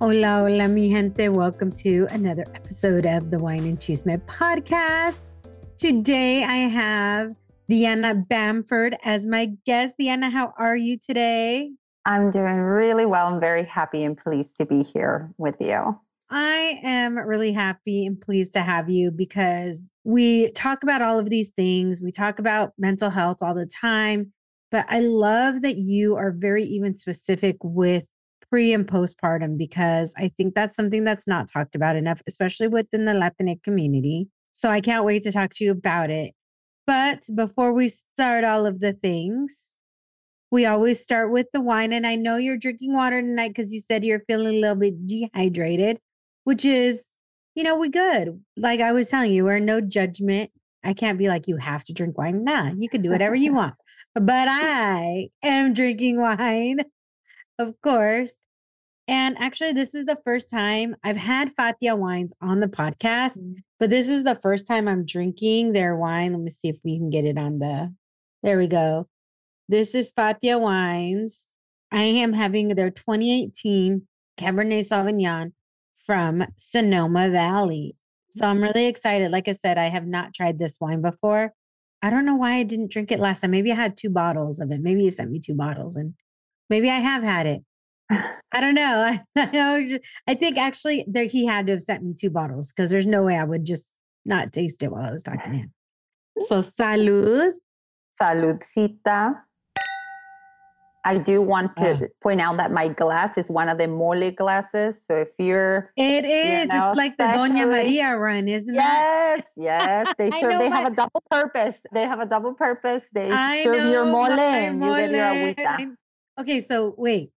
Hola, hola, mi gente. Welcome to another episode of the Wine and Cheese Chisme podcast. Today I have Diana Bamford as my guest. Diana, how are you today? I'm doing really well. I'm very happy and pleased to be here with you. I am really happy and pleased to have you because we talk about all of these things. We talk about mental health all the time, but I love that you are very even specific with pre and postpartum because I think that's something that's not talked about enough, especially within the Latinx community. So I can't wait to talk to you about it. But before we start all of the things, we always start with the wine. And I know you're drinking water tonight because you said you're feeling a little bit dehydrated, which is, you know, we good. Like I was telling you, we're no judgment. I can't be like, you have to drink wine. Nah, you can do whatever you want. But I am drinking wine of course. And actually, this is the first time I've had Fathia wines on the podcast, mm-hmm. but this is the first time I'm drinking their wine. Let me see if we can get it on the. There we go. This is Fathia wines. I am having their 2018 Cabernet Sauvignon from Sonoma Valley. So I'm really excited. Like I said, I have not tried this wine before. I don't know why I didn't drink it last time. Maybe I had two bottles of it. Maybe you sent me two bottles and Maybe I have had it. I don't know. I, think actually there he had to have sent me two bottles because there's no way I would just not taste it while I was talking to him. So salud. Saludcita. I do want to point out that my glass is one of the mole glasses. So if you're It is. You know, it's like the Doña Maria run, isn't yes, it? Yes, yes. They serve they have a double purpose. They have a double purpose. They I serve your mole and you get your agüita. Okay, so wait.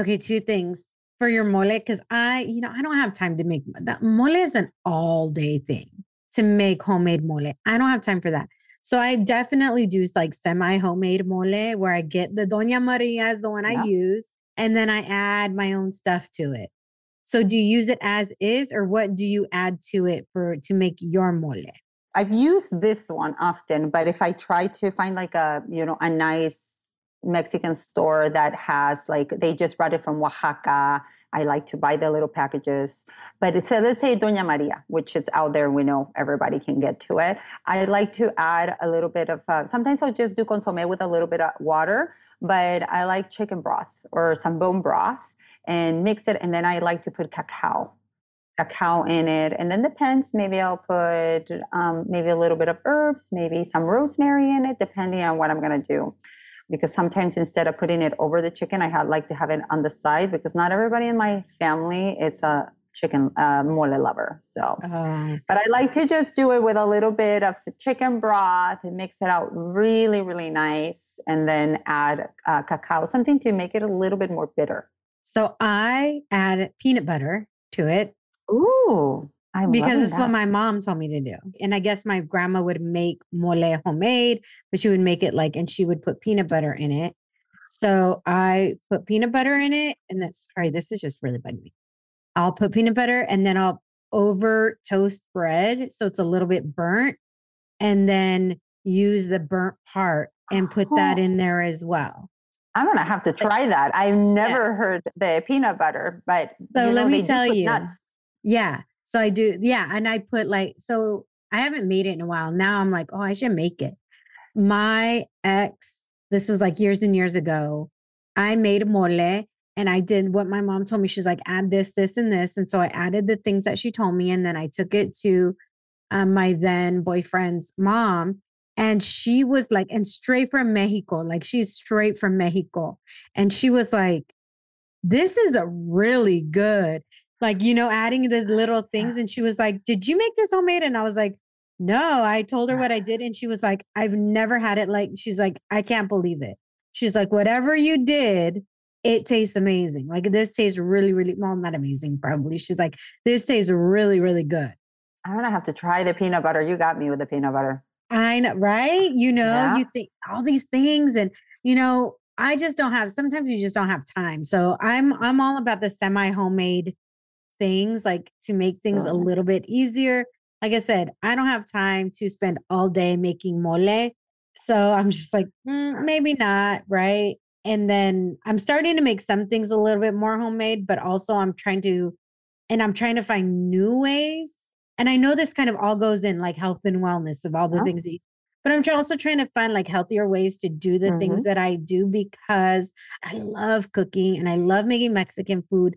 Okay, two things for your mole because I, you know, I don't have time to make that mole is an all day thing to make homemade mole. I don't have time for that. So I definitely do like semi homemade mole where I get the Doña Maria is the one yeah. I use, and then I add my own stuff to it. So do you use it as is, or what do you add to it for to make your mole? I've used this one often, but if I try to find like a you know a nice Mexican store that has like they just brought it from Oaxaca. I like to buy the little packages, but it's a, let's say Doña Maria, which is out there. We know everybody can get to it. I like to add a little bit of. Uh, sometimes I'll just do consomme with a little bit of water, but I like chicken broth or some bone broth and mix it, and then I like to put cacao cacao in it and then depends maybe i'll put um, maybe a little bit of herbs maybe some rosemary in it depending on what i'm going to do because sometimes instead of putting it over the chicken, I had like to have it on the side because not everybody in my family it's a chicken uh, mole lover. So, uh, but I like to just do it with a little bit of chicken broth and mix it out really, really nice, and then add uh, cacao, something to make it a little bit more bitter. So I add peanut butter to it. Ooh. I'm because it's what my mom told me to do. And I guess my grandma would make mole homemade, but she would make it like, and she would put peanut butter in it. So I put peanut butter in it. And that's sorry, this is just really bugging me. I'll put peanut butter and then I'll over toast bread. So it's a little bit burnt. And then use the burnt part and put oh. that in oh. there as well. I'm gonna have to try that. I've never yeah. heard the peanut butter, but so let know, me tell you. Nuts. Yeah. So I do, yeah. And I put like, so I haven't made it in a while. Now I'm like, oh, I should make it. My ex, this was like years and years ago. I made mole and I did what my mom told me. She's like, add this, this, and this. And so I added the things that she told me. And then I took it to um, my then boyfriend's mom. And she was like, and straight from Mexico, like she's straight from Mexico. And she was like, this is a really good, like, you know, adding the little things. And she was like, did you make this homemade? And I was like, no, I told her what I did. And she was like, I've never had it like, she's like, I can't believe it. She's like, whatever you did, it tastes amazing. Like this tastes really, really well, not amazing, probably. She's like, this tastes really, really good. I'm gonna have to try the peanut butter. You got me with the peanut butter. I know, right? You know, yeah. you think all these things, and you know, I just don't have. Sometimes you just don't have time. So I'm I'm all about the semi homemade things, like to make things a little bit easier. Like I said, I don't have time to spend all day making mole. So I'm just like, mm, maybe not, right? And then I'm starting to make some things a little bit more homemade, but also I'm trying to, and I'm trying to find new ways. And I know this kind of all goes in like health and wellness of all the things that you, but I'm also trying to find like healthier ways to do the mm-hmm. things that I do because I love cooking and I love making Mexican food.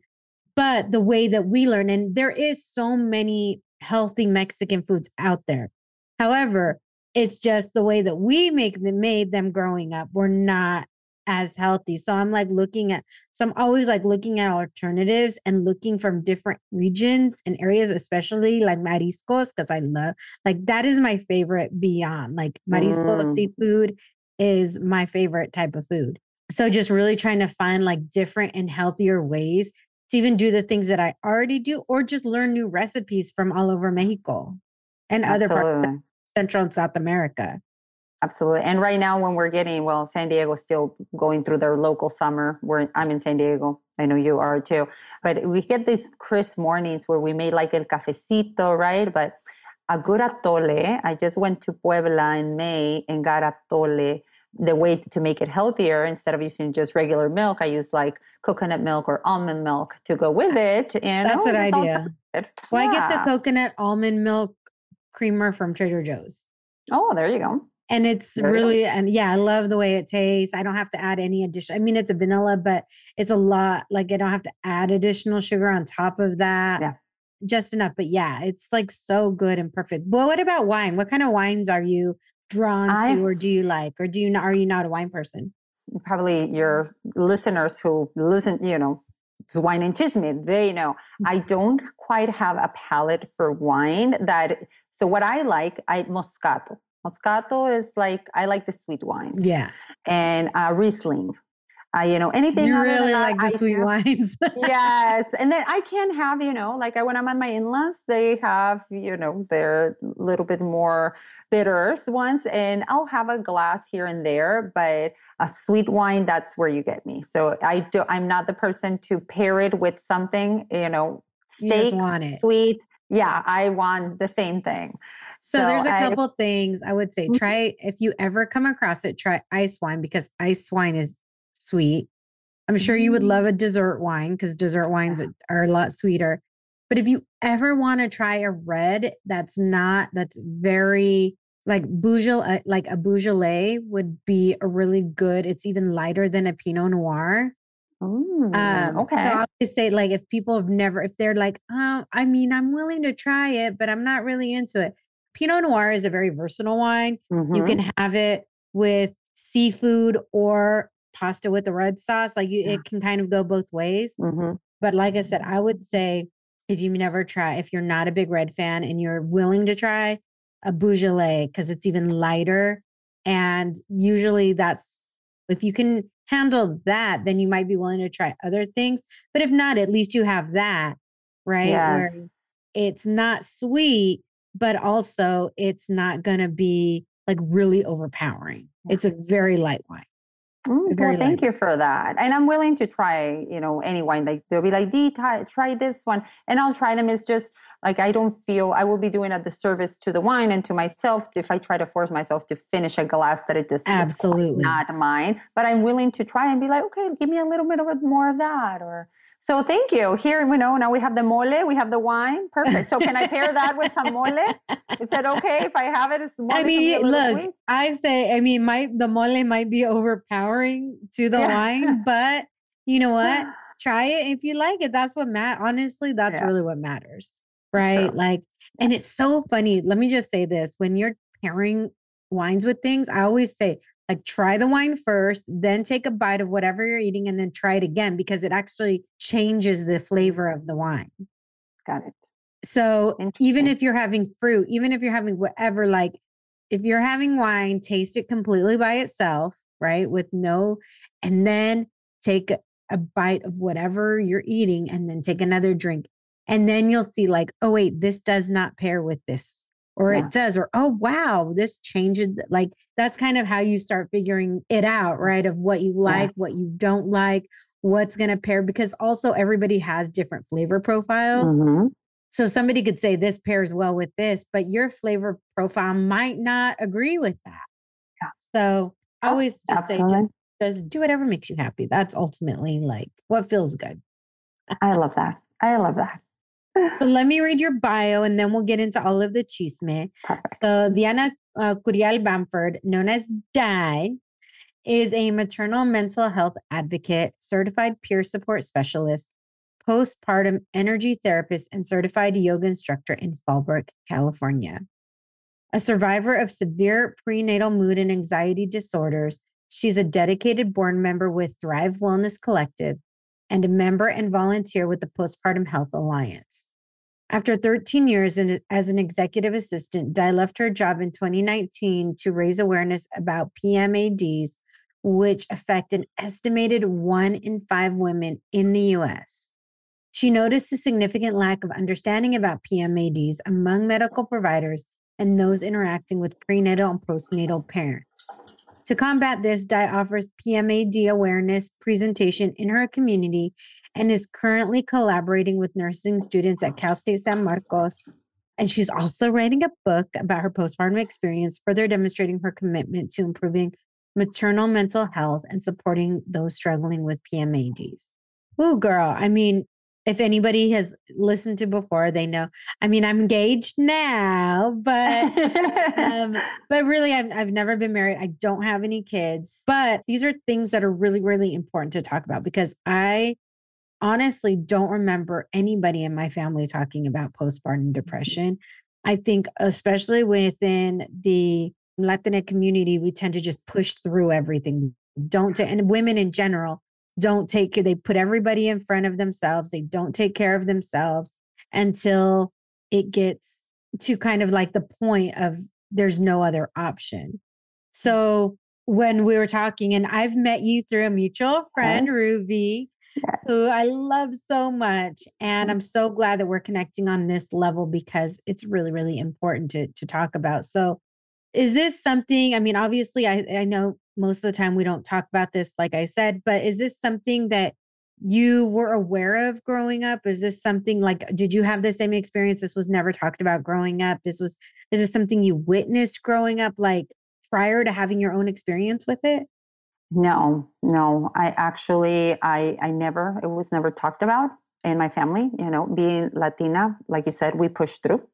But the way that we learn, and there is so many healthy Mexican foods out there. However, it's just the way that we make them made them growing up. We're not as healthy. So I'm like looking at, so I'm always like looking at alternatives and looking from different regions and areas, especially like mariscos, because I love, like, that is my favorite beyond. Like, marisco mm. seafood is my favorite type of food. So just really trying to find like different and healthier ways to even do the things that I already do or just learn new recipes from all over Mexico and Absolutely. other parts of Central and South America. Absolutely. And right now, when we're getting, well, San Diego's still going through their local summer. Where I'm in San Diego. I know you are too. But we get these crisp mornings where we made like el cafecito, right? But a good atole. I just went to Puebla in May and got atole. The way to make it healthier, instead of using just regular milk, I use like coconut milk or almond milk to go with it. And that's oh, an idea. Well, yeah. I get the coconut almond milk creamer from Trader Joe's. Oh, there you go and it's really and yeah i love the way it tastes i don't have to add any addition i mean it's a vanilla but it's a lot like i don't have to add additional sugar on top of that yeah just enough but yeah it's like so good and perfect but what about wine what kind of wines are you drawn to I've, or do you like or do you not are you not a wine person probably your listeners who listen you know wine and chisme they know i mm-hmm. don't quite have a palate for wine that so what i like i moscato Moscato is like I like the sweet wines. Yeah, and uh, Riesling. Uh, you know anything. You really like the I sweet wines. yes, and then I can have you know like I, when I'm at my in-laws, they have you know their little bit more bitters ones, and I'll have a glass here and there, but a sweet wine that's where you get me. So I do. I'm not the person to pair it with something you know steak, sweet. Yeah, I want the same thing. So, so there's a couple I, things I would say. Mm-hmm. Try if you ever come across it, try ice wine because ice wine is sweet. I'm sure you would mm-hmm. love a dessert wine because dessert wines yeah. are, are a lot sweeter. But if you ever want to try a red that's not that's very like Beaujolais, uh, like a Beaujolais would be a really good. It's even lighter than a Pinot Noir. Ooh, um, okay. So I would say, like, if people have never, if they're like, oh, I mean, I'm willing to try it, but I'm not really into it. Pinot Noir is a very versatile wine. Mm-hmm. You can have it with seafood or pasta with the red sauce. Like, you, yeah. it can kind of go both ways. Mm-hmm. But like I said, I would say if you never try, if you're not a big red fan and you're willing to try a Beaujolais because it's even lighter, and usually that's if you can handle that, then you might be willing to try other things. But if not, at least you have that, right? Yes. Where it's not sweet, but also it's not going to be like really overpowering. It's a very light wine. Mm, well, thank you for that. And I'm willing to try, you know, any wine. Like they'll be like, "D, try, try this one," and I'll try them. It's just like I don't feel I will be doing a disservice to the wine and to myself if I try to force myself to finish a glass that it just absolutely not mine. But I'm willing to try and be like, okay, give me a little bit of more of that, or So thank you. Here we know now we have the mole, we have the wine. Perfect. So can I pair that with some mole? Is that okay if I have it? Is I mean, look, sweet? I say, I mean, my the mole might be overpowering to the yeah. wine, but you know what? Try it if you like it. That's what matters. Honestly, that's yeah. really what matters, right? True. Like, and it's so funny. Let me just say this: when you're pairing wines with things, I always say like try the wine first, then take a bite of whatever you're eating and then try it again because it actually changes the flavor of the wine. Got it. So even if you're having fruit, even if you're having whatever, like if you're having wine, taste it completely by itself, right? With no, and then take a bite of whatever you're eating and then take another drink. And then you'll see, like, oh, wait, this does not pair with this or yeah. it does or oh wow this changes like that's kind of how you start figuring it out right of what you like yes. what you don't like what's going to pair because also everybody has different flavor profiles mm-hmm. so somebody could say this pairs well with this but your flavor profile might not agree with that yeah. so i oh, always just Absolutely. say just, just do whatever makes you happy that's ultimately like what feels good i love that i love that so let me read your bio and then we'll get into all of the chisme. Perfect. So Diana uh, Curiel Bamford, known as Di, is a maternal mental health advocate, certified peer support specialist, postpartum energy therapist, and certified yoga instructor in Fallbrook, California. A survivor of severe perinatal mood and anxiety disorders, she's a dedicated board member with Thrive Wellness Collective and a member and volunteer with the Postpartum Health Alliance. After 13 years in, as an executive assistant, Di left her job in 2019 to raise awareness about PMADs, which affect an estimated one in five women in the US. She noticed a significant lack of understanding about PMADs among medical providers and those interacting with prenatal and postnatal parents. To combat this, Di offers PMAD awareness presentation in her community and is currently collaborating with nursing students at Cal State San Marcos. And she's also writing a book about her postpartum experience, further demonstrating her commitment to improving maternal mental health and supporting those struggling with PMADs. Oh, girl. I mean, if anybody has listened to before, they know. I mean, I'm engaged now, but um, but really, I've I've never been married. I don't have any kids. But these are things that are really really important to talk about because I honestly don't remember anybody in my family talking about postpartum mm-hmm. depression. I think, especially within the Latina community, we tend to just push through everything. Don't, and women in general don't take care. They put everybody in front of themselves. They don't take care of themselves until it gets to kind of like the point of there's no other option. So when we were talking, and I've met you through a mutual friend, Ruby, yes. who I love so much. And I'm so glad that we're connecting on this level because it's really, really important to, to talk about. So is this something, I mean, obviously I, I know most of the time we don't talk about this, like I said, but is this something that you were aware of growing up? Is this something like, did you have the same experience? This was never talked about growing up. This was, is this something you witnessed growing up, like prior to having your own experience with it? No, no. I actually, I, I never, it was never talked about in my family. You know, being Latina, like you said, we push through.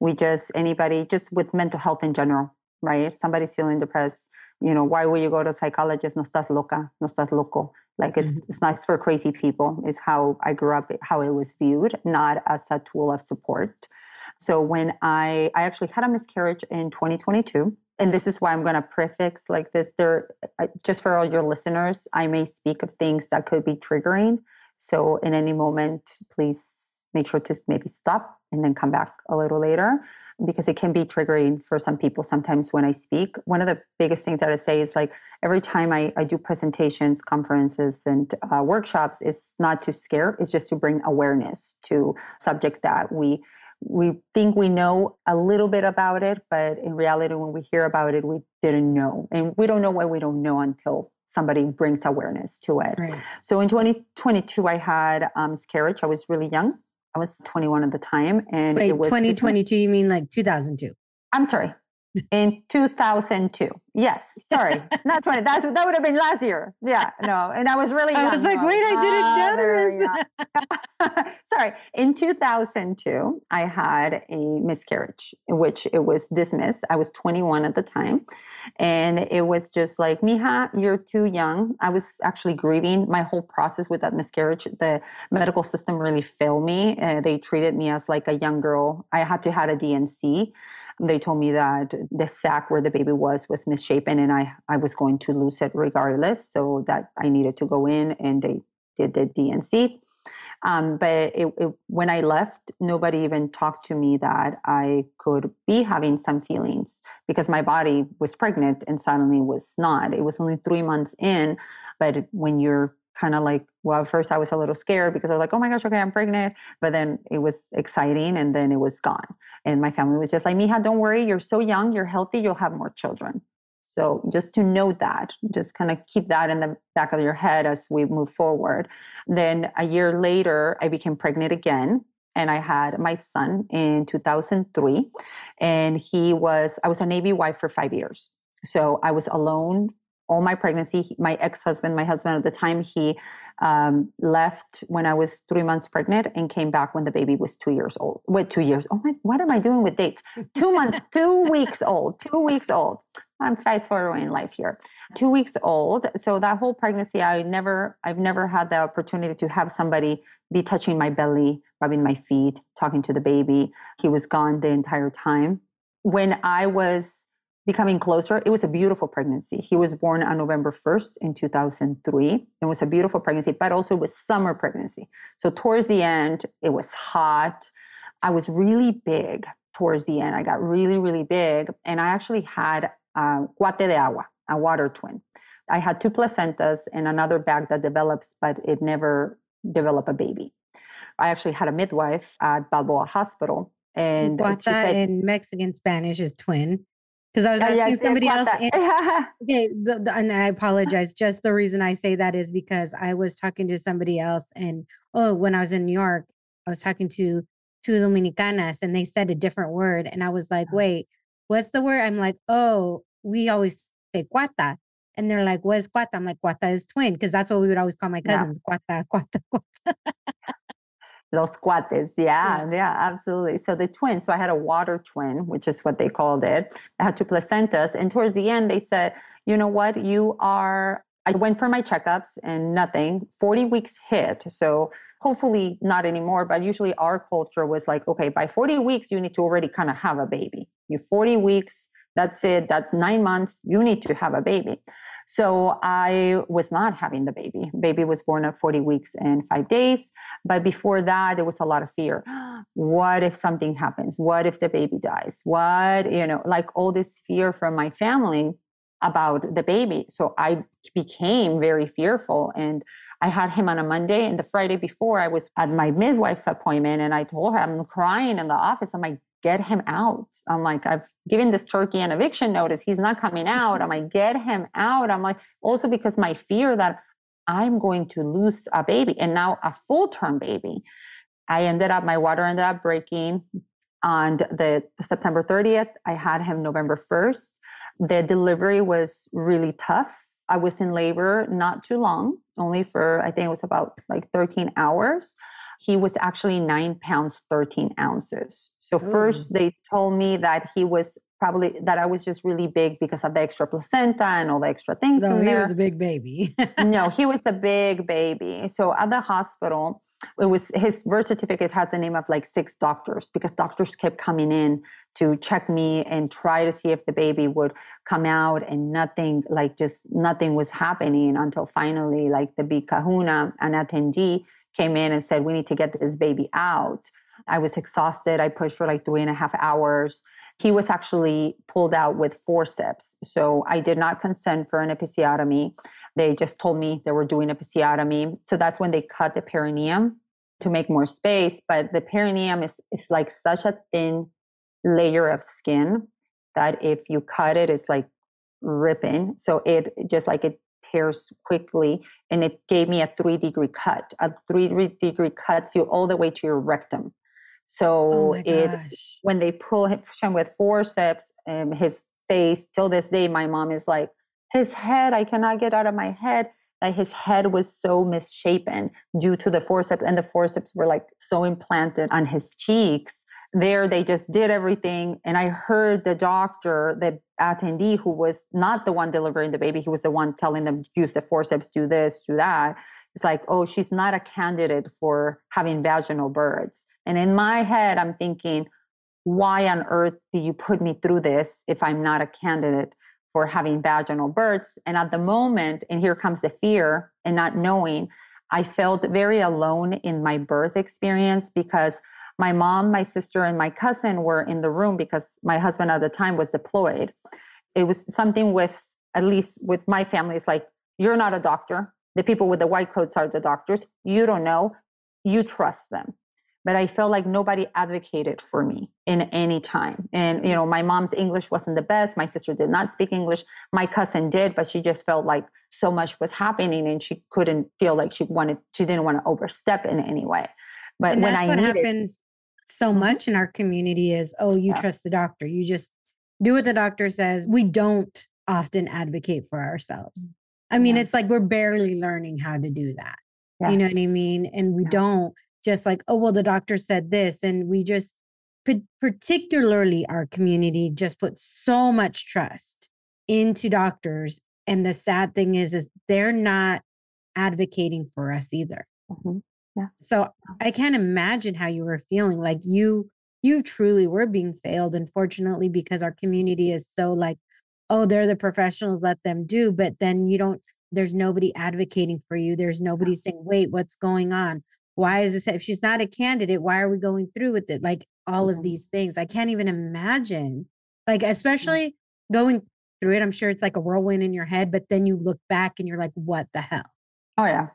We just, anybody, just with mental health in general, right? Somebody's feeling depressed. You know, why would you go to a psychologist? No estás loca, no estás loco. Like it's, mm-hmm. it's nice for crazy people, is how I grew up, how it was viewed, not as a tool of support. So when I, I actually had a miscarriage in 2022, and this is why I'm going to prefix like this there just for all your listeners I may speak of things that could be triggering so in any moment please make sure to maybe stop and then come back a little later because it can be triggering for some people sometimes when I speak. One of the biggest things that I say is like every time I, I do presentations, conferences, and uh, workshops, it's not to scare, it's just to bring awareness to subjects that we we think we know a little bit about it, but in reality, when we hear about it, we didn't know. And we don't know why we don't know until somebody brings awareness to it. Right. So in 2022, I had um, miscarriage. I was really young. I was 21 at the time. And Wait, it was 2022, you mean like 2002? I'm sorry. In 2002. Yes. Sorry. Not 20. That's, that would have been last year. Yeah. No. And I was really I was like, wait, I didn't notice. Sorry. In 2002, I had a miscarriage, which it was dismissed. I was 21 at the time. And it was just like, Mija, you're too young. I was actually grieving my whole process with that miscarriage. The medical system really failed me. Uh, they treated me as like a young girl. I had to have a D&C. They told me that the sac where the baby was was misshapen and I, I was going to lose it regardless. So that I needed to go in and they did the D&C. Um, but it, it, when I left, nobody even talked to me that I could be having some feelings because my body was pregnant and suddenly was not. It was only three months in, but when you're kind of like, well, at first I was a little scared because I was like, oh my gosh, okay, I'm pregnant. But then it was exciting and then it was gone. And my family was just like, Mija, don't worry. You're so young. You're healthy. You'll have more children. So just to know that, just kind of keep that in the back of your head as we move forward. Then a year later, I became pregnant again. And I had my son in 2003. And he was, I was a Navy wife for five years. So I was alone all my pregnancy. My ex husband, my husband at the time, he um, left when I was three months pregnant and came back when the baby was two years old. Wait, two years. Oh my, what am I doing with dates? Two months, two weeks old, two weeks old. I'm fast forwarding life here. Two weeks old. So that whole pregnancy, I never, I've never had the opportunity to have somebody be touching my belly, rubbing my feet, talking to the baby. He was gone the entire time. When I was becoming closer. It was a beautiful pregnancy. He was born on November 1st in 2003. It was a beautiful pregnancy, but also it was summer pregnancy. So towards the end, it was hot. I was really big towards the end. I got really, really big. And I actually had a cuate de agua, a water twin. I had two placentas and another bag that develops, but it never developed a baby. I actually had a midwife at Balboa Hospital. And guata said, in Mexican Spanish is twin because I was asking yeah, somebody else. And, okay, the, the, and I apologize. Just the reason I say that is because I was talking to somebody else, and oh, when I was in New York, I was talking to two Dominicanas, and they said a different word, and I was like, uh-huh. "Wait, what's the word?" I'm like, "Oh, we always say cuata." And they're like, "What's cuata?" I'm like, "Cuata is twin," because that's what we would always call my cousins. Yeah. Cuata, cuata, cuata. Los cuates. Yeah, yeah, yeah, absolutely. So the twins, so I had a water twin, which is what they called it. I had two placentas. And towards the end, they said, you know what? You are, I went for my checkups and nothing. 40 weeks hit. So hopefully not anymore. But usually our culture was like, okay, by 40 weeks, you need to already kind of have a baby. You 40 weeks, that's it. That's nine months. You need to have a baby. So I was not having the baby. Baby was born at 40 weeks and five days. But before that, there was a lot of fear. what if something happens? What if the baby dies? What, you know, like all this fear from my family about the baby. So I became very fearful. And I had him on a Monday. And the Friday before, I was at my midwife appointment and I told her, I'm crying in the office. I'm like, get him out. I'm like, I've given this turkey an eviction notice. He's not coming out. I'm like, get him out. I'm like, also because my fear that I'm going to lose a baby and now a full term baby. I ended up, my water ended up breaking on the, September 30th. I had him November 1st. The delivery was really tough. I was in labor not too long, only for, I think it was about like 13 hours he was actually nine pounds, 13 ounces. So, Ooh. first, they told me that he was probably that I was just really big because of the extra placenta and all the extra things. No, he there. was a big baby. no, he was a big baby. So at the hospital, it was his birth certificate has the name of like six doctors because doctors kept coming in to check me and try to see if the baby would come out and nothing like just nothing was happening until finally like the big kahuna an attendee came in and said, We need to get this baby out. I was exhausted. I pushed for like three and a half hours. He was actually pulled out with forceps. So I did not consent for an episiotomy. They just told me they were doing episiotomy. So that's when they cut the perineum to make more space. But the perineum is, is like such a thin layer of skin that if you cut it, it's like ripping. So it just like it tears quickly and it gave me a three degree cut. A three degree cuts you all the way to your rectum. So Oh it when they pull him with forceps, um, his face till this day, my mom is like, his head, I cannot get out of my head. Like his head was so misshapen due to the forceps, and the forceps were like so implanted on his cheeks. There, they just did everything. And I heard the doctor, the attendee, who was not the one delivering the baby, he was the one telling them, use the forceps, do this, do that. It's like, oh, she's not a candidate for having vaginal births. And in my head, I'm thinking, why on earth do you put me through this if I'm not a candidate for having vaginal births? And at the moment, and here comes the fear and not knowing, I felt very alone in my birth experience because my mom, my sister, and my cousin were in the room because my husband at the time was deployed. It was something with, at least with my family, it's like, you're not a doctor. The people with the white coats are the doctors. You don't know. You trust them but I felt like nobody advocated for me in any time. And, you know, my mom's English wasn't the best. My sister did not speak English. My cousin did, but she just felt like so much was happening and she couldn't feel like she wanted, she didn't want to overstep in any way. But and when I what needed, happens so much in our community is, oh, you Yeah. trust the doctor. You just do what the doctor says. We don't often advocate for ourselves. I mean, Yeah. it's like we're barely learning how to do that. You know what I mean? And we Yeah. don't just like, oh, well, the doctor said this. And we just, pa- particularly our community, just put so much trust into doctors. And the sad thing is, is they're not advocating for us either. Mm-hmm. Mhm. So I can't imagine how you were feeling. Like you, you truly were being failed, unfortunately, because our community is so like, oh, they're the professionals, let them do. But then you don't, there's nobody advocating for you. There's nobody saying, wait, what's going on? Why is this? If she's not a candidate, why are we going through with it? Like all of these things. I can't even imagine. Like, especially going through it, I'm sure it's like a whirlwind in your head, but then you look back and you're like, what the hell? Oh yeah.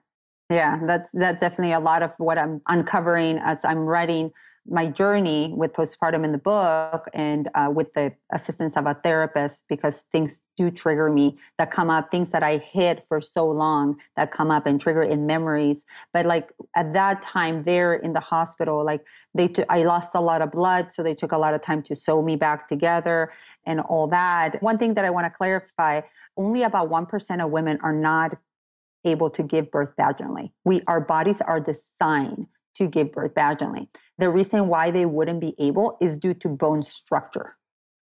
Yeah, that's that's definitely a lot of what I'm uncovering as I'm writing my journey with postpartum in the book and uh, with the assistance of a therapist because things do trigger me that come up things that i hid for so long that come up and trigger in memories. But like at that time there in the hospital like they t- i lost a lot of blood so they took a lot of time to sew me back together and all that. One thing that i want to clarify only about 1% of women are not able to give birth vaginally. We our bodies are designed to give birth vaginally. The reason why they wouldn't be able is due to bone structure.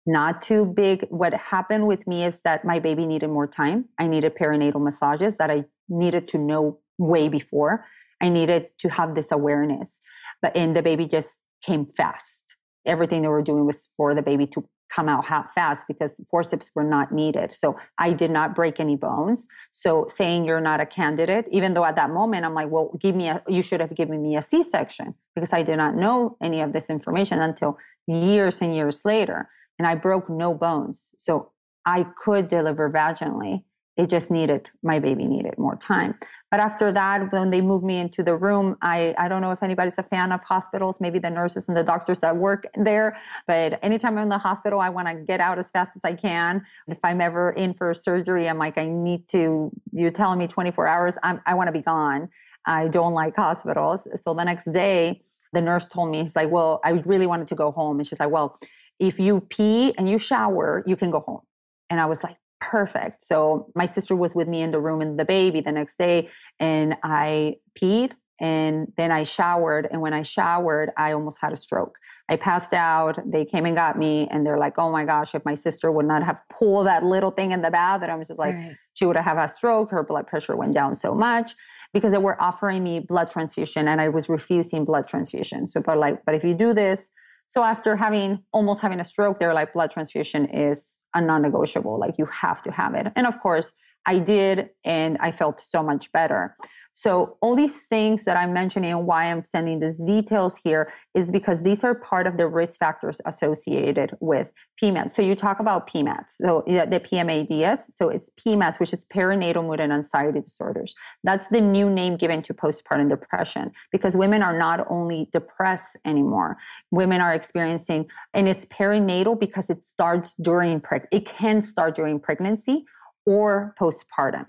Not too big. What happened with me is that my baby needed more time. I needed perinatal massages that I needed to know way before. I needed to have this awareness. But and the baby just came fast. Everything they were doing was for the baby to come out ha- fast because forceps were not needed. So I did not break any bones. So saying you're not a candidate, even though at that moment I'm like, well, give me a, you should have given me a C-section because I did not know any of this information until years and years later. And I broke no bones. So I could deliver vaginally. It just needed, my baby needed more time. But after that, when they moved me into the room, I, I don't know if anybody's a fan of hospitals, maybe the nurses and the doctors that work there. But anytime I'm in the hospital, I want to get out as fast as I can. If I'm ever in for surgery, I'm like, I need to, you're telling me 24 hours, I'm, I want to be gone. I don't like hospitals. So the next day, the nurse told me, he's like, well, I really wanted to go home. And she's like, well, if you pee and you shower, you can go home. And I was like, perfect. So my sister was with me in the room and the baby the next day, and I peed and then I showered. And when I showered, I almost had a stroke. I passed out. They came and got me, and they're like, "Oh my gosh! If my sister would not have pulled that little thing in the bath, that I was just like, Right. she would have had a stroke. Her blood pressure went down so much because they were offering me blood transfusion, and I was refusing blood transfusion. So, but like, but if you do this, so after having almost having a stroke, they're like, blood transfusion is a non-negotiable. Like you have to have it. And of course, I did, and I felt so much better. So all these things that I'm mentioning and why I'm sending these details here is because these are part of the risk factors associated with PMADs. So you talk about PMADs, so the PMADS. So it's PMADs, which is perinatal mood and anxiety disorders. That's the new name given to postpartum depression because women are not only depressed anymore, women are experiencing, and it's perinatal because it starts during preg. It can start during pregnancy or postpartum.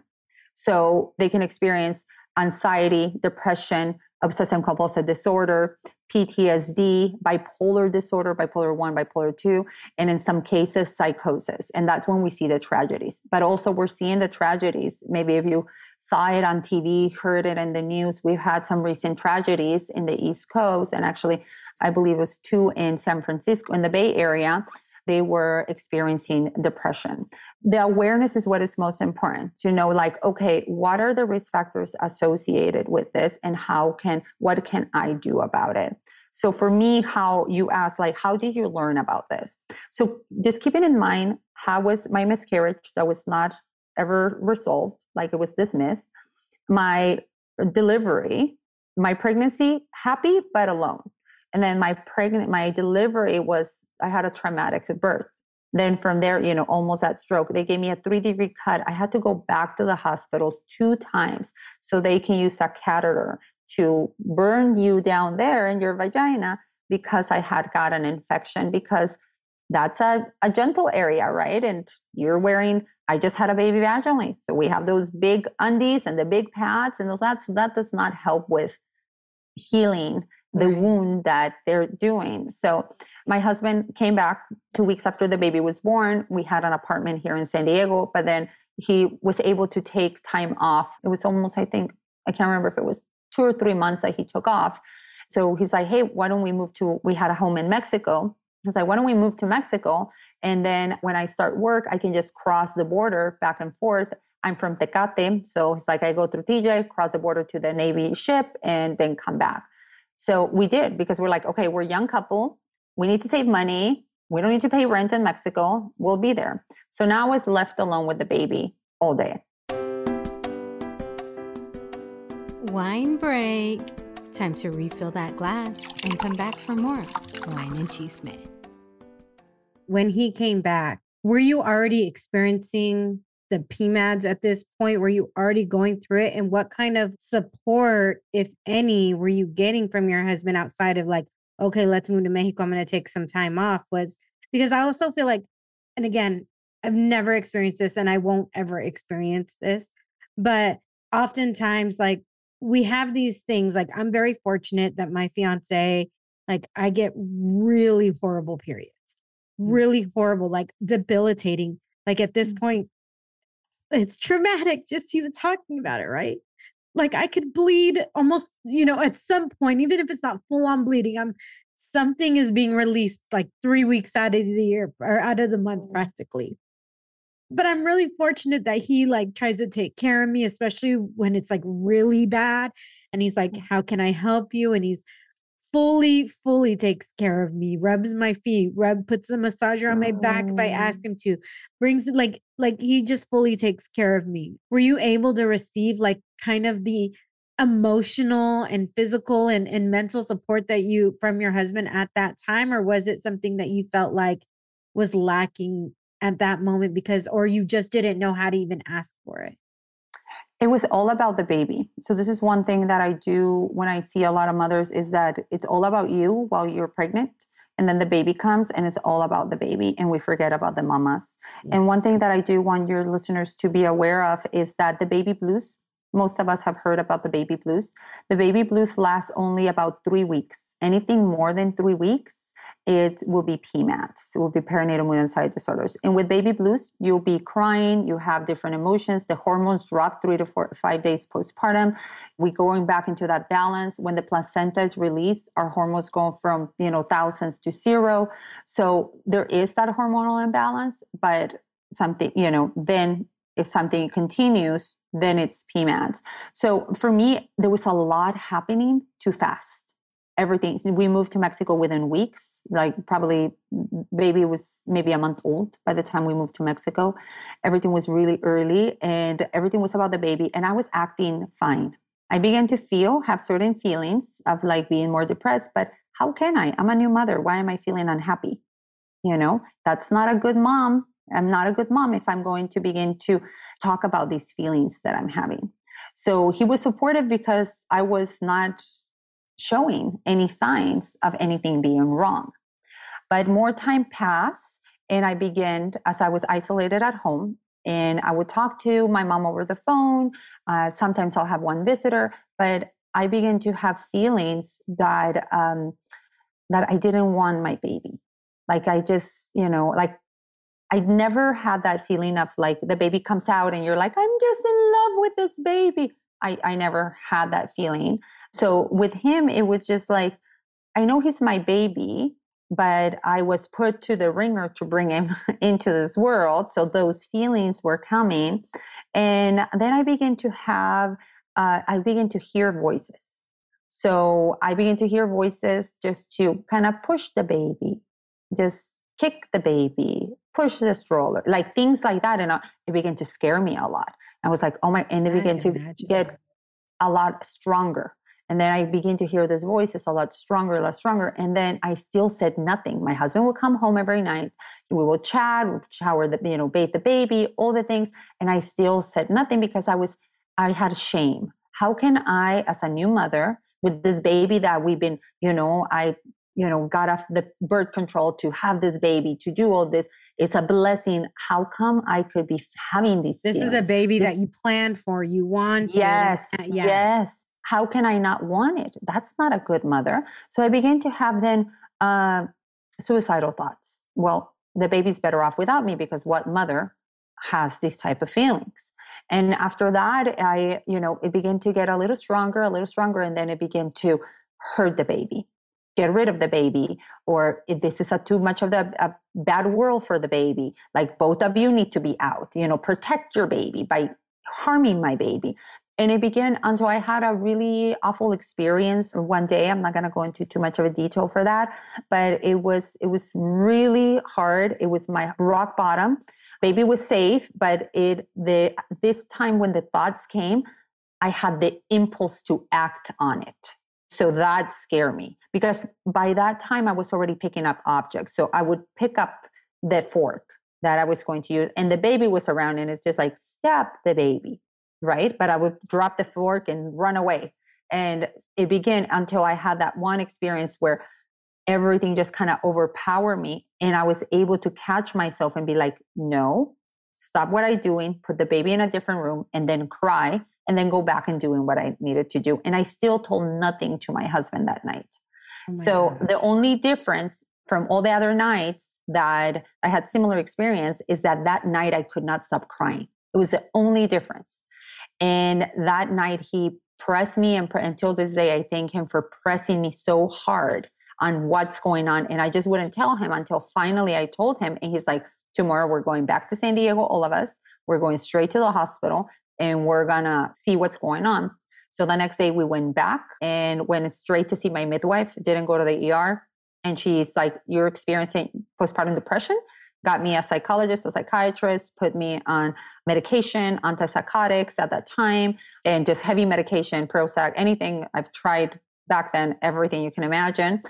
So they can experience anxiety, depression, obsessive compulsive disorder, PTSD, bipolar disorder, bipolar 1, bipolar 2, and in some cases, psychosis. And that's when we see the tragedies. But also, we're seeing the tragedies. Maybe if you saw it on TV, heard it in the news, we've had some recent tragedies in the East Coast. And actually, I believe it was two in San Francisco, in the Bay Area, they were experiencing depression. The awareness is what is most important to know like okay, what are the risk factors associated with this and how can what can I do about it? So for me how you ask like how did you learn about this? So just keeping in mind how was my miscarriage that was not ever resolved, like it was dismissed. My delivery, my pregnancy happy but alone and then my pregnant my delivery was i had a traumatic birth. Then from there you know almost at stroke they gave me a three degree cut. I had to go back to the hospital two times so they can use a catheter to burn you down there in your vagina because i had got an infection because that's a, a gentle area right? And you're wearing i just had a baby vaginally. So we have those big undies and the big pads and those that so that does not help with healing the right. wound that they're doing. So my husband came back two weeks after the baby was born. We had an apartment here in San Diego, but then he was able to take time off. It was almost, I think, I can't remember if it was two or three months that he took off. So he's like, hey, why don't we move to, we had a home in Mexico. He's like, why don't we move to Mexico? And then when I start work, I can just cross the border back and forth. I'm from Tecate. So it's like I go through TJ, cross the border to the Navy ship, and then come back. So we did because we're like, okay, we're a young couple. We need to save money. We don't need to pay rent in Mexico. We'll be there. So now I was left alone with the baby all day. Wine break. Time to refill that glass and come back for more wine and chisme. When he came back, were you already experiencing the PMADs at this point? Were you already going through it? And what kind of support, if any, were you getting from your husband outside of like, okay, let's move to Mexico. I'm going to take some time off? Was because I also feel like, and again, I've never experienced this and I won't ever experience this, but oftentimes, like, we have these things. Like, I'm very fortunate that my fiance, like, I get really horrible periods, mm. really horrible, like debilitating. Like, at this mm. point, it's traumatic just even talking about it, right? Like I could bleed almost, you know, at some point, even if it's not full on bleeding, I'm something is being released like three weeks out of the year or out of the month mm-hmm. practically. But I'm really fortunate that he like tries to take care of me, especially when it's like really bad. And he's like, mm. How can I help you? And he's fully, fully takes care of me, rubs my feet, rub, puts the massager on my back if I ask oh. him to, brings like, like he just fully takes care of me. Were you able to receive like kind of the emotional and physical and, and mental support that you from your husband at that time? Or was it something that you felt like was lacking at that moment because, or you just didn't know how to even ask for it? It was all about the baby. So this is one thing that i do when i see a lot of mothers is that it's all about you while you're pregnant and then the baby comes and it's all about the baby and we forget about the mamas. Yeah. and one thing that i do want your listeners to be aware of is that the baby blues most of us have heard about the baby blues. The baby blues last only about three weeks. Anything more than three weeks it will be PMADs, it will be perinatal mood anxiety disorders. And with baby blues, you'll be crying, you have different emotions, the hormones drop three to four, five days postpartum. We're going back into that balance. When the placenta is released, our hormones go from, you know, thousands to zero. So there is that hormonal imbalance, but something, you know, then if something continues, then it's PMADs. So for me, there was a lot happening too fast everything. We moved to Mexico within weeks. Like probably baby was maybe a month old by the time we moved to Mexico. Everything was really early and everything was about the baby and I was acting fine. I began to feel have certain feelings of like being more depressed, but how can I? I'm a new mother. Why am I feeling unhappy? You know, that's not a good mom. I'm not a good mom if I'm going to begin to talk about these feelings that I'm having. So he was supportive because I was not showing any signs of anything being wrong. But more time passed, and I began, as I was isolated at home, and I would talk to my mom over the phone. Uh, sometimes I'll have one visitor, but I began to have feelings that um, that I didn't want my baby. Like I just, you know, like I never had that feeling of like the baby comes out and you're like, I'm just in love with this baby. I, I never had that feeling. So with him, it was just like, I know he's my baby, but I was put to the ringer to bring him into this world. So those feelings were coming. And then I began to have, uh, I began to hear voices. So I began to hear voices just to kind of push the baby, just kick the baby, push the stroller, like things like that. And it began to scare me a lot. I was like, oh my, and they began to imagine. get a lot stronger. And then I begin to hear those voices a lot stronger, a lot stronger. And then I still said nothing. My husband would come home every night. We would chat, we would shower the, you know, bathe the baby, all the things. And I still said nothing because I was, I had shame. How can I, as a new mother, with this baby that we've been, you know, I, you know, got off the birth control to have this baby, to do all this. It's a blessing. How come I could be having these? This feelings? is a baby this, that you planned for, you want. Yes, yeah. yes how can I not want it? That's not a good mother. So I began to have then uh, suicidal thoughts. Well, the baby's better off without me because what mother has these type of feelings? And after that, I, you know, it began to get a little stronger, a little stronger, and then it began to hurt the baby, get rid of the baby, or if this is a too much of the a bad world for the baby, like both of you need to be out, you know, protect your baby by harming my baby and it began until I had a really awful experience one day. I'm not going to go into too much of a detail for that, but it was it was really hard. It was my rock bottom. Baby was safe, but it the this time when the thoughts came, I had the impulse to act on it. So that scared me because by that time I was already picking up objects. So I would pick up the fork that I was going to use, and the baby was around, and it's just like, stop the baby right? But I would drop the fork and run away. And it began until I had that one experience where everything just kind of overpowered me. And I was able to catch myself and be like, no, stop what I'm doing, put the baby in a different room, and then cry, and then go back and doing what I needed to do. And I still told nothing to my husband that night. Oh so gosh. the only difference from all the other nights that I had similar experience is that that night I could not stop crying. It was the only difference. And that night he pressed me and until this day I thank him for pressing me so hard on what's going on. And I just wouldn't tell him until finally I told him. And he's like, tomorrow we're going back to San Diego, all of us. We're going straight to the hospital and we're gonna see what's going on. So the next day we went back and went straight to see my midwife, didn't go to the ER. And she's like, You're experiencing postpartum depression got me a psychologist, a psychiatrist, put me on medication, antipsychotics at that time, and just heavy medication, Prozac, anything I've tried back then, everything you can imagine.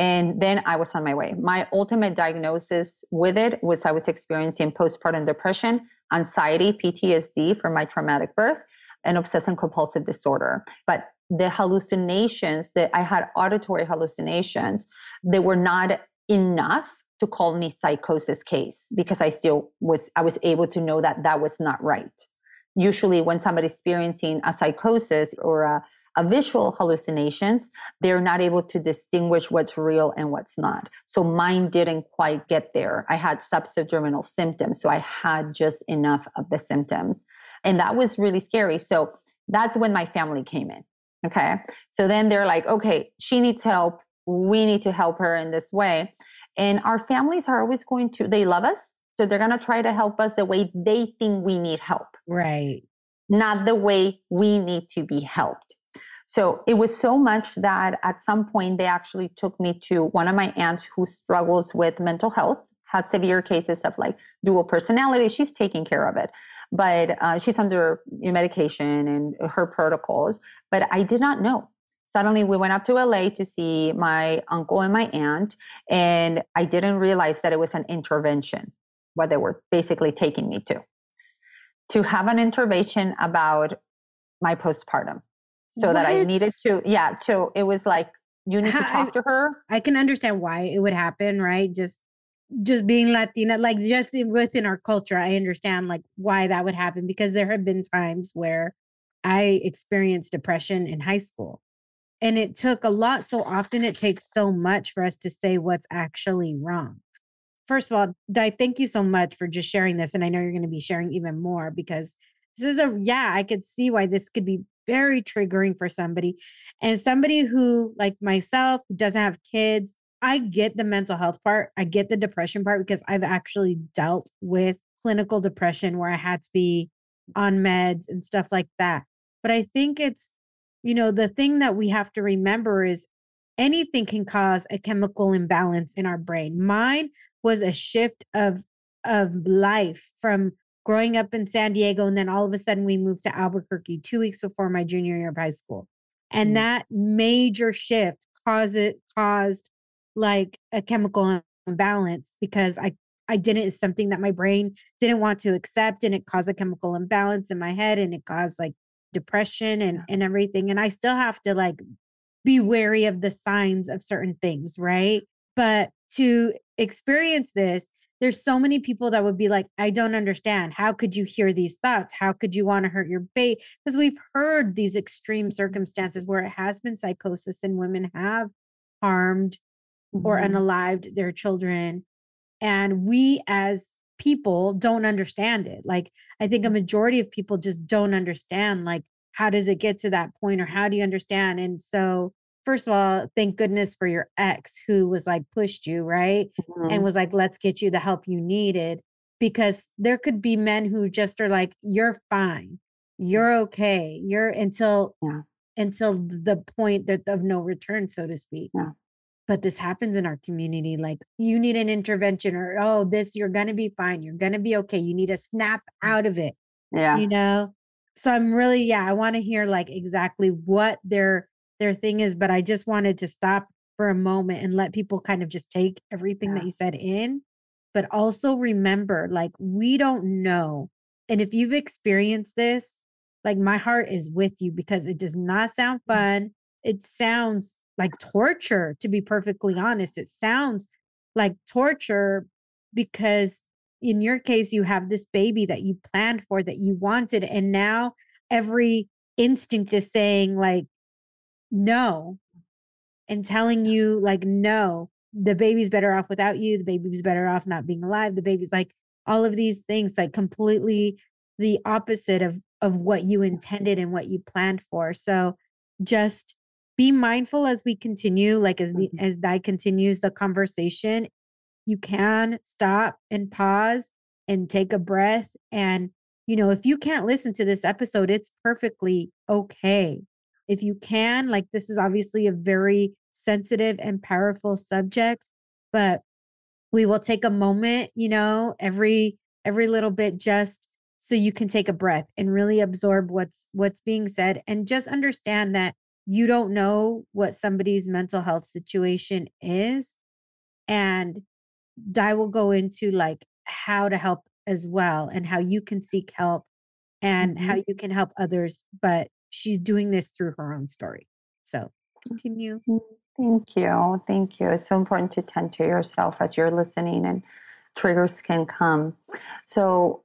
And then I was on my way. My ultimate diagnosis with it was I was experiencing postpartum depression, anxiety, PTSD from my traumatic birth, and obsessive compulsive disorder. But the hallucinations that I had auditory hallucinations, they were not enough to call me psychosis case because I still was I was able to know that that was not right. Usually when somebody's experiencing a psychosis or a, a visual hallucinations, they're not able to distinguish what's real and what's not. So mine didn't quite get there. I had subsubdermal symptoms, so I had just enough of the symptoms. And that was really scary. So that's when my family came in. Okay. So then they're like, okay, she needs help. We need to help her in this way. And our families are always going to, they love us. So they're going to try to help us the way they think we need help. Right. Not the way we need to be helped. So it was so much that at some point they actually took me to one of my aunts who struggles with mental health, has severe cases of like dual personality. She's taking care of it, but uh, she's under medication and her protocols. But I did not know suddenly we went up to LA to see my uncle and my aunt, and I didn't realize that it was an intervention, what they were basically taking me to. To have an intervention about my postpartum. So what? that I needed to, yeah, to it was like you need to talk I, to her. I can understand why it would happen, right? Just just being Latina, like just within our culture, I understand like why that would happen because there have been times where I experienced depression in high school and it took a lot. So often it takes so much for us to say what's actually wrong. First of all, Di, thank you so much for just sharing this. And I know you're going to be sharing even more because this is a, yeah, I could see why this could be very triggering for somebody. And somebody who, like myself, who doesn't have kids, I get the mental health part. I get the depression part because I've actually dealt with clinical depression where I had to be on meds and stuff like that. But I think it's, you know, the thing that we have to remember is anything can cause a chemical imbalance in our brain. Mine was a shift of of life from growing up in San Diego and then all of a sudden we moved to Albuquerque 2 weeks before my junior year of high school. And mm. that major shift caused it caused like a chemical imbalance because I I didn't is something that my brain didn't want to accept and it caused a chemical imbalance in my head and it caused like depression and and everything and I still have to like be wary of the signs of certain things, right? But to experience this, there's so many people that would be like, I don't understand. How could you hear these thoughts? How could you want to hurt your baby? Because we've heard these extreme circumstances where it has been psychosis and women have harmed mm-hmm. or unalived their children. And we as people don't understand it. Like, I think a mm-hmm. majority of people just don't understand, like, how does it get to that point or how do you understand? And so, first of all, thank goodness for your ex who was like pushed you, right? Mm-hmm. And was like, let's get you the help you needed. Because there could be men who just are like, you're fine, you're okay, you're until yeah. until the point that of no return, so to speak. Yeah but this happens in our community like you need an intervention or oh this you're going to be fine you're going to be okay you need to snap mm. out of it yeah you know so i'm really yeah i want to hear like exactly what their their thing is but i just wanted to stop for a moment and let people kind of just take everything yeah. that you said in but also remember like we don't know and if you've experienced this like my heart is with you because it does not sound mm. fun it sounds like torture, to be perfectly honest. It sounds like torture because in your case, you have this baby that you planned for, that you wanted. And now every instinct is saying, like, no, and telling you, like, no, the baby's better off without you. The baby's better off not being alive. The baby's like all of these things, like completely the opposite of of what you intended and what you planned for. So just be mindful as we continue, like as the mm-hmm. as Di continues the conversation, you can stop and pause and take a breath. And, you know, if you can't listen to this episode, it's perfectly okay. If you can, like this is obviously a very sensitive and powerful subject, but we will take a moment, you know, every every little bit just so you can take a breath and really absorb what's what's being said and just understand that you don't know what somebody's mental health situation is. And Di will go into like how to help as well and how you can seek help and mm-hmm. how you can help others. But she's doing this through her own story. So continue. Mm, thank you. Thank you. It's so important to tend to yourself as you're listening and triggers can come. So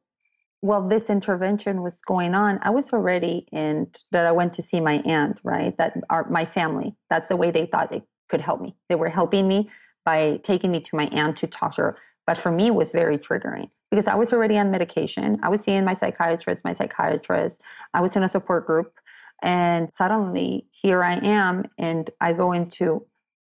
while this intervention was going on, I was already in that I went to see my aunt, right? That are my family. That's the way they thought they could help me. They were helping me by taking me to my aunt to talk to her. But for me, it was very triggering because I was already on medication. I was seeing my psychiatrist, my psychiatrist. I was in a support group. And suddenly here I am, and I go into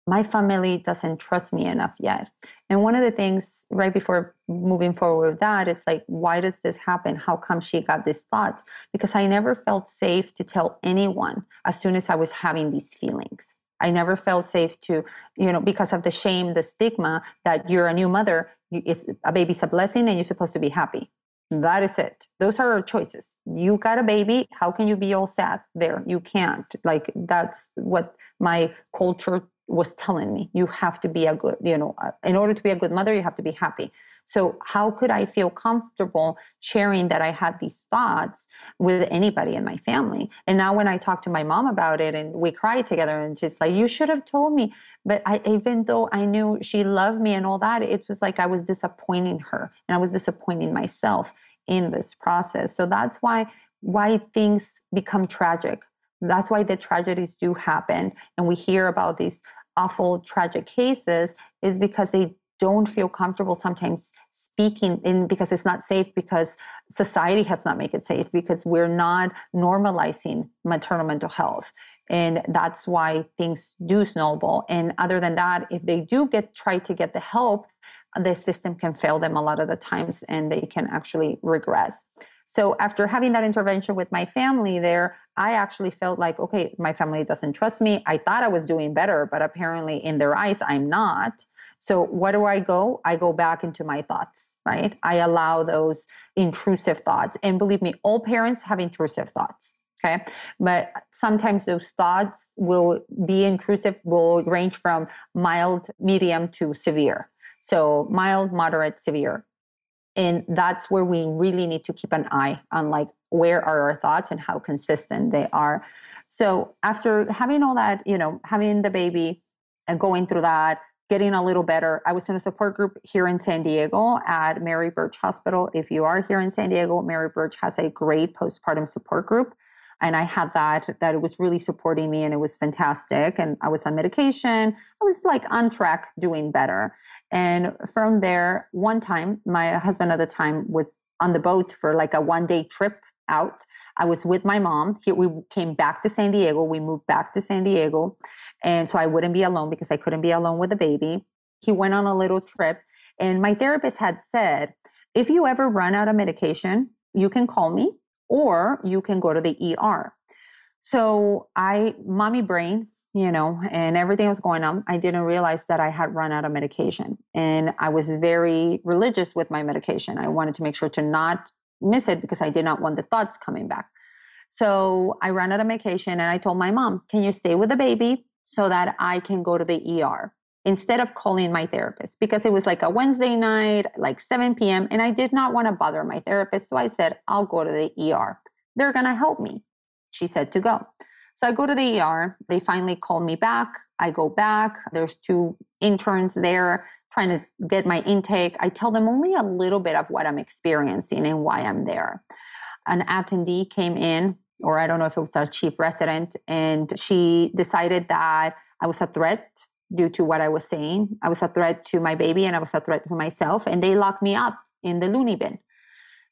my family doesn't trust me enough yet. And one of the things right before moving forward with that is like, why does this happen? How come she got these thoughts? Because I never felt safe to tell anyone as soon as I was having these feelings. I never felt safe to, you know, because of the shame, the stigma that you're a new mother, is a baby's a blessing and you're supposed to be happy. That is it. Those are our choices. You got a baby. How can you be all sad there? You can't. Like, that's what my culture was telling me you have to be a good you know uh, in order to be a good mother you have to be happy so how could i feel comfortable sharing that i had these thoughts with anybody in my family? And now when i talk to my mom about it and we cry together and she's like you should have told me. But I, even though i knew she loved me and all that it was like i was disappointing her and i was disappointing myself in this process. So that's why why things become tragic. That's why the tragedies do happen. And we hear about these awful, tragic cases, is because they don't feel comfortable sometimes speaking in because it's not safe because society has not made it safe because we're not normalizing maternal mental health and that's why things do snowball and other than that if they do get try to get the help the system can fail them a lot of the times and they can actually regress so after having that intervention with my family there, I actually felt like, okay, my family doesn't trust me. I thought I was doing better, but apparently in their eyes, I'm not. So where do I go? I go back into my thoughts, right? I allow those intrusive thoughts. And believe me, all parents have intrusive thoughts. Okay. But sometimes those thoughts will be intrusive, will range from mild, medium to severe. So mild, moderate, severe and that's where we really need to keep an eye on like where are our thoughts and how consistent they are so after having all that you know having the baby and going through that getting a little better. I was in a support group here in san diego at mary birch hospital. If you are here in san diego mary birch has a great postpartum support group and i had that that it was really supporting me and it was fantastic and i was on medication. I was like on track doing better. And from there one time my husband at the time was on the boat for like a one day trip out i was with my mom we came back to san diego we moved back to san diego and so i wouldn't be alone because i couldn't be alone with the baby he went on a little trip and my therapist had said if you ever run out of medication you can call me or you can go to the ER. So I, mommy brain, you know, and everything was going on. I didn't realize that I had run out of medication. And I was very religious with my medication. I wanted to make sure to not miss it because I did not want the thoughts coming back. So I ran out of medication and I told my mom, Can you stay with the baby so that I can go to the ER? instead of calling my therapist because it was like a Wednesday night, like 7 p.m., and I did not want to bother my therapist. So I said, I'll go to the ER. They're going to help me. She said to go. So I go to the ER. They finally call me back. I go back. There's two interns there trying to get my intake. I tell them only a little bit of what I'm experiencing and why I'm there. An attendee came in, or I don't know if it was our chief resident, and she decided that I was a threat due to what I was saying. I was a threat to my baby and I was a threat to myself, and they locked me up in the loony bin.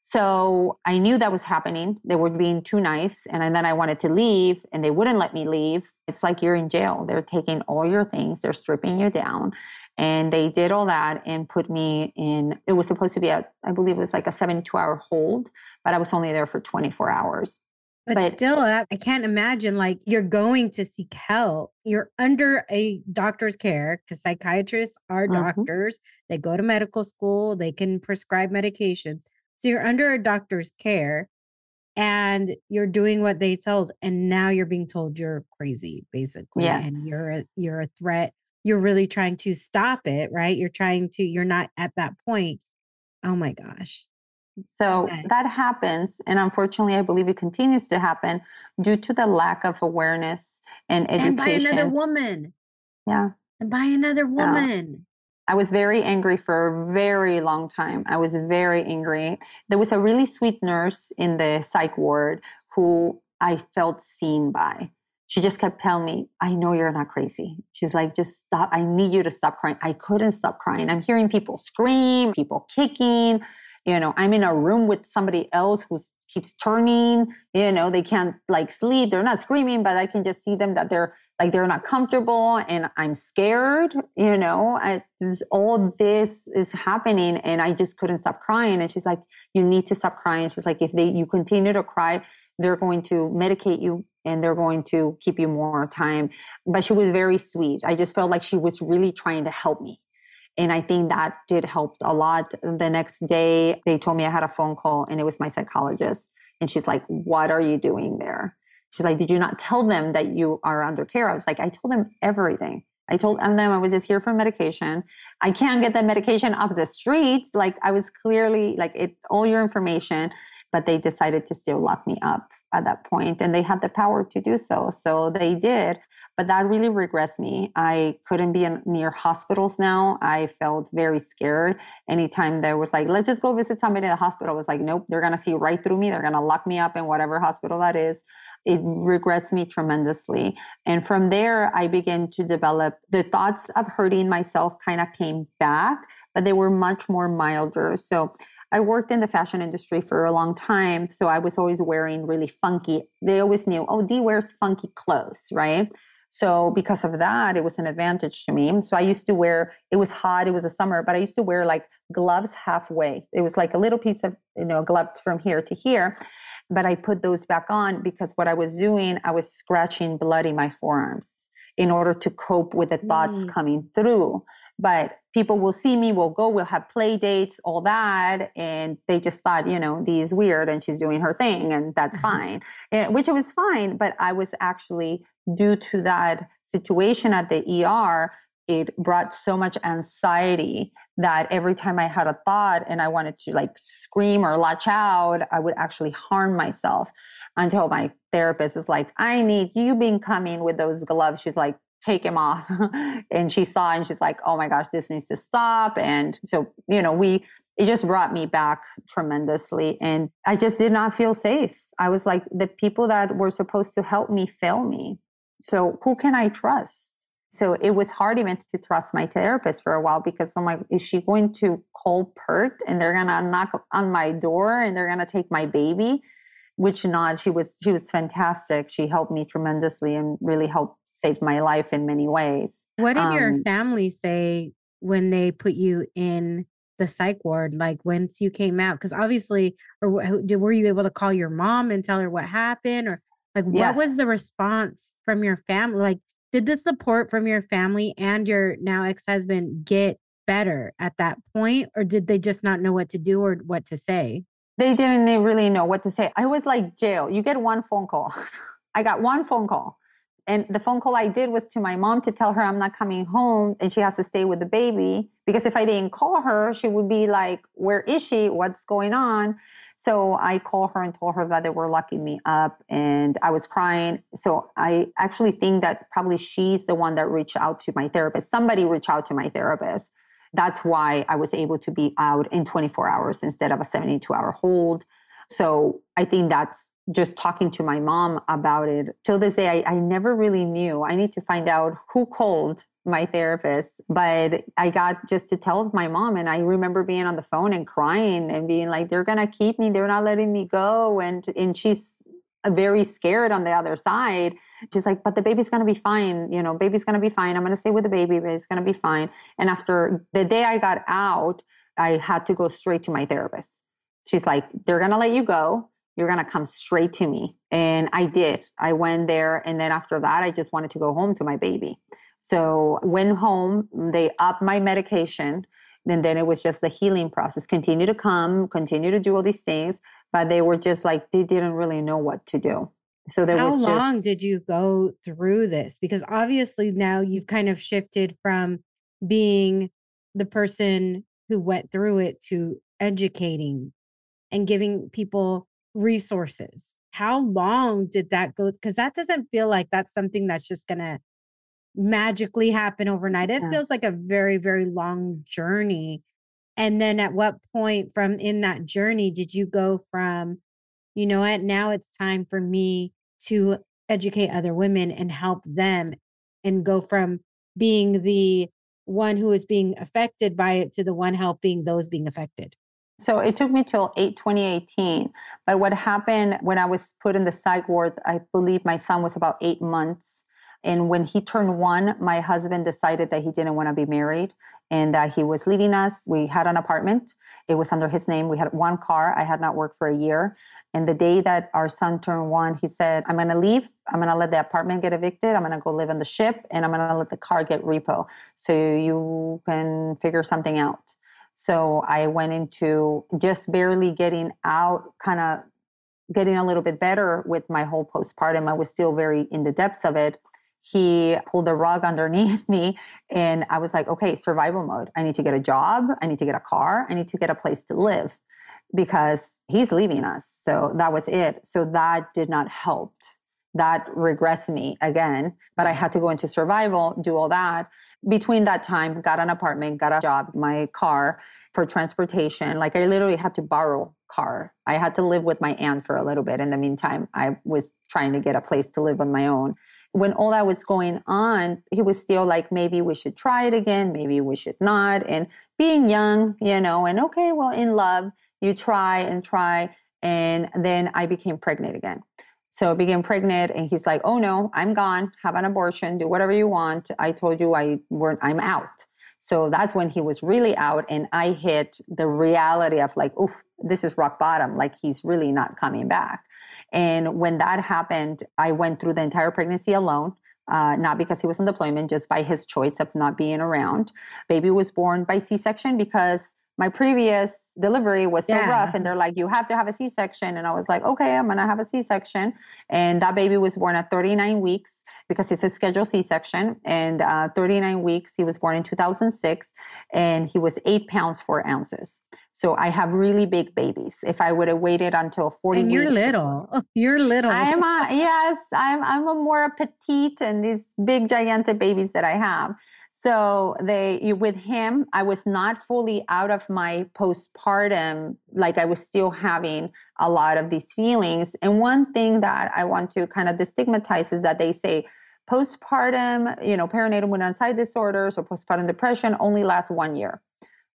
So I knew that was happening. They were being too nice. And then I wanted to leave and they wouldn't let me leave. It's like you're in jail. They're taking all your things, they're stripping you down. And they did all that and put me in, it was supposed to be a, I believe it was like a 72 hour hold, but I was only there for 24 hours. But, but still, I can't imagine like you're going to seek help. You're under a doctor's care because psychiatrists are mm-hmm. doctors. They go to medical school, they can prescribe medications. So you're under a doctor's care and you're doing what they told and now you're being told you're crazy basically yes. and you're a, you're a threat. You're really trying to stop it, right? You're trying to you're not at that point. Oh my gosh. So okay. that happens. And unfortunately, I believe it continues to happen due to the lack of awareness and education. And by another woman. Yeah. And by another woman. Yeah. I was very angry for a very long time. I was very angry. There was a really sweet nurse in the psych ward who I felt seen by. She just kept telling me, I know you're not crazy. She's like, just stop. I need you to stop crying. I couldn't stop crying. I'm hearing people scream, people kicking, you know i'm in a room with somebody else who keeps turning you know they can't like sleep they're not screaming but i can just see them that they're like they're not comfortable and i'm scared you know I, all this is happening and i just couldn't stop crying and she's like you need to stop crying she's like if they you continue to cry they're going to medicate you and they're going to keep you more time but she was very sweet i just felt like she was really trying to help me and I think that did help a lot. The next day, they told me I had a phone call and it was my psychologist. And she's like, What are you doing there? She's like, Did you not tell them that you are under care? I was like, I told them everything. I told them I was just here for medication. I can't get that medication off the streets. Like I was clearly like it all your information. but they decided to still lock me up at that point and they had the power to do so so they did but that really regrets me. I couldn't be in, near hospitals now. I felt very scared. Anytime they was like let's just go visit somebody in the hospital I was like nope they're to see right through me. They're to lock me up in whatever hospital that is. It regrets me tremendously. And from there i began to develop the thoughts of hurting myself kind of came back but they were much more milder. So I worked in the fashion industry for a long time. So I was always wearing really funky. They always knew, oh, Di wears funky clothes, right? So because of that, it was an advantage to me. So I used to wear, it was hot, it was a summer, but I used to wear like gloves halfway. It was like a little piece of, you know, gloves from here to here. But I put those back on because what I was doing, I was scratching blood in my forearms in order to cope with the thoughts mm. coming through. But people will see me, we'll go, we'll have play dates, all that. And they just thought, you know, Di is weird and she's doing her thing and that's mm-hmm. fine, and, which was fine. But I was actually, due to that situation at the ER, it brought so much anxiety that every time I had a thought and I wanted to like scream or latch out, I would actually harm myself until my therapist is like, I need you been coming with those gloves. She's like, take him off. and she saw and she's like, oh my gosh, this needs to stop. And so, you know, we, it just brought me back tremendously. And I just did not feel safe. I was like, the people that were supposed to help me fail me. So who can I trust? So it was hard even to trust my therapist for a while because I'm like, is she going to call PERT and they're gonna knock on my door and they're gonna take my baby? Which not, she was she was fantastic. She helped me tremendously and really helped saved my life in many ways. What did um, your family say when they put you in the psych ward? Like once you came out, because obviously, or did, were you able to call your mom and tell her what happened, or like what yes. was the response from your family? Like, did the support from your family and your now ex husband get better at that point, or did they just not know what to do or what to say? They didn't really know what to say. I was like jail. You get one phone call. I got one phone call and the phone call I did was to my mom to tell her I'm not coming home and she has to stay with the baby. Because if I didn't call her, she would be like, Where is she? What's going on? So I called her and told her that they were locking me up and I was crying. So I actually think that probably she's the one that reached out to my therapist. Somebody reached out to my therapist. That's why I was able to be out in 24 hours instead of a 72 hour hold. So I think that's just talking to my mom about it. Till this day, I, I never really knew. I need to find out who called my therapist, but I got just to tell my mom. And I remember being on the phone and crying and being like, they're going to keep me. They're not letting me go. And, and she's very scared on the other side. She's like, but the baby's to be fine. You know, baby's to be fine. I'm to stay with the baby, but it's to be fine. And after the day I got out, I had to go straight to my therapist. She's like, they're going to let you go you're going to come straight to me. And I did. I went there. And then after that, I just wanted to go home to my baby. So went home, they upped my medication. And then it was just the healing process. Continue to come, continue to do all these things. But they were just like, they didn't really know what to do. So there How was How long did you go through this? Because obviously now you've kind of shifted from being the person who went through it to educating and giving people resources. How long did that go? Because that doesn't feel like that's something that's just going to magically happen overnight. It yeah. feels like a very, very long journey. And then at what point from in that journey did you go from, you know what, now it's time for me to educate other women and help them and go from being the one who is being affected by it to the one helping those being affected? So it took me till 8 2018. But what happened when I was put in the psych ward, I believe my son was about eight months. And when he turned one, my husband decided that he didn't want to be married and that he was leaving us. We had an apartment. It was under his name. We had one car. I had not worked for a year. And the day that our son turned one, he said, I'm going to leave. I'm going to let the apartment get evicted. I'm going to go live on the ship and I'm going to let the car get repo so you can figure something out. So I went into just barely getting out, kind of getting a little bit better with my whole postpartum. I was still very in the depths of it. He pulled the rug underneath me, and I was like, okay, survival mode. I need to get a job. I need to get a car. I need to get a place to live. because he's leaving us. So that was it. So that did not help. That regressed me again, but I mm-hmm. had to go into survival, do all that. Between that time, got an apartment, got a job, my car for transportation. Like I literally had to borrow car. I had to live with my aunt for a little bit. In the meantime, I was trying to get a place to live on my own. When all that was going on, he was still like, maybe we should try it again, maybe we should not. And being young, you know, and okay, well, in love, you try and try. And then I became pregnant again. So I became pregnant and he's like, oh no, I'm gone. Have an abortion. Do whatever you want. I told you I weren't, I'm out. So that's when he was really out and I hit the reality of like, oof, this is rock bottom. Like he's really not coming back. And when that happened, I went through the entire pregnancy alone. Uh, not because he was on deployment, just by his choice of not being around. Baby was born by C section because my previous delivery was so yeah. rough and they're like you have to have a c-section and i was like okay i'm gonna have a c-section and that baby was born at 39 weeks because it's a scheduled c-section and uh, 39 weeks he was born in 2006 and he was eight pounds four ounces. So i have really big babies. If i would have waited until 40 and you're weeks, little. You're little. I'm a yes i'm i'm a more petite and these big gigantic babies that i have so they with him, I was not fully out of my postpartum, like I was still having a lot of these feelings. And one thing that I want to kind of destigmatize is that they say postpartum, you know, perinatal mood anxiety disorders or postpartum depression only lasts one year.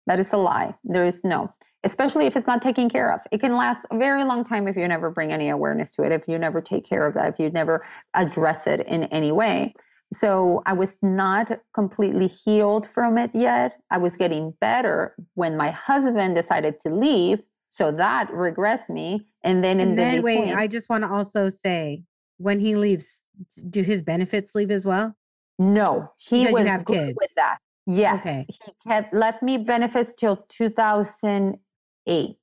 That is a lie. There is no, especially if it's not taken care of. It can last a very long time if you never bring any awareness to it, if you never take care of that, if you never address it in any way. So I was not completely healed from it yet. I was getting better when my husband decided to leave. So that regressed me. And then in and the then, between, wait, I just want to also say when he leaves, do his benefits leave as well? No, he because was have good kids. with that. Yes, okay. he kept left me benefits till 2008.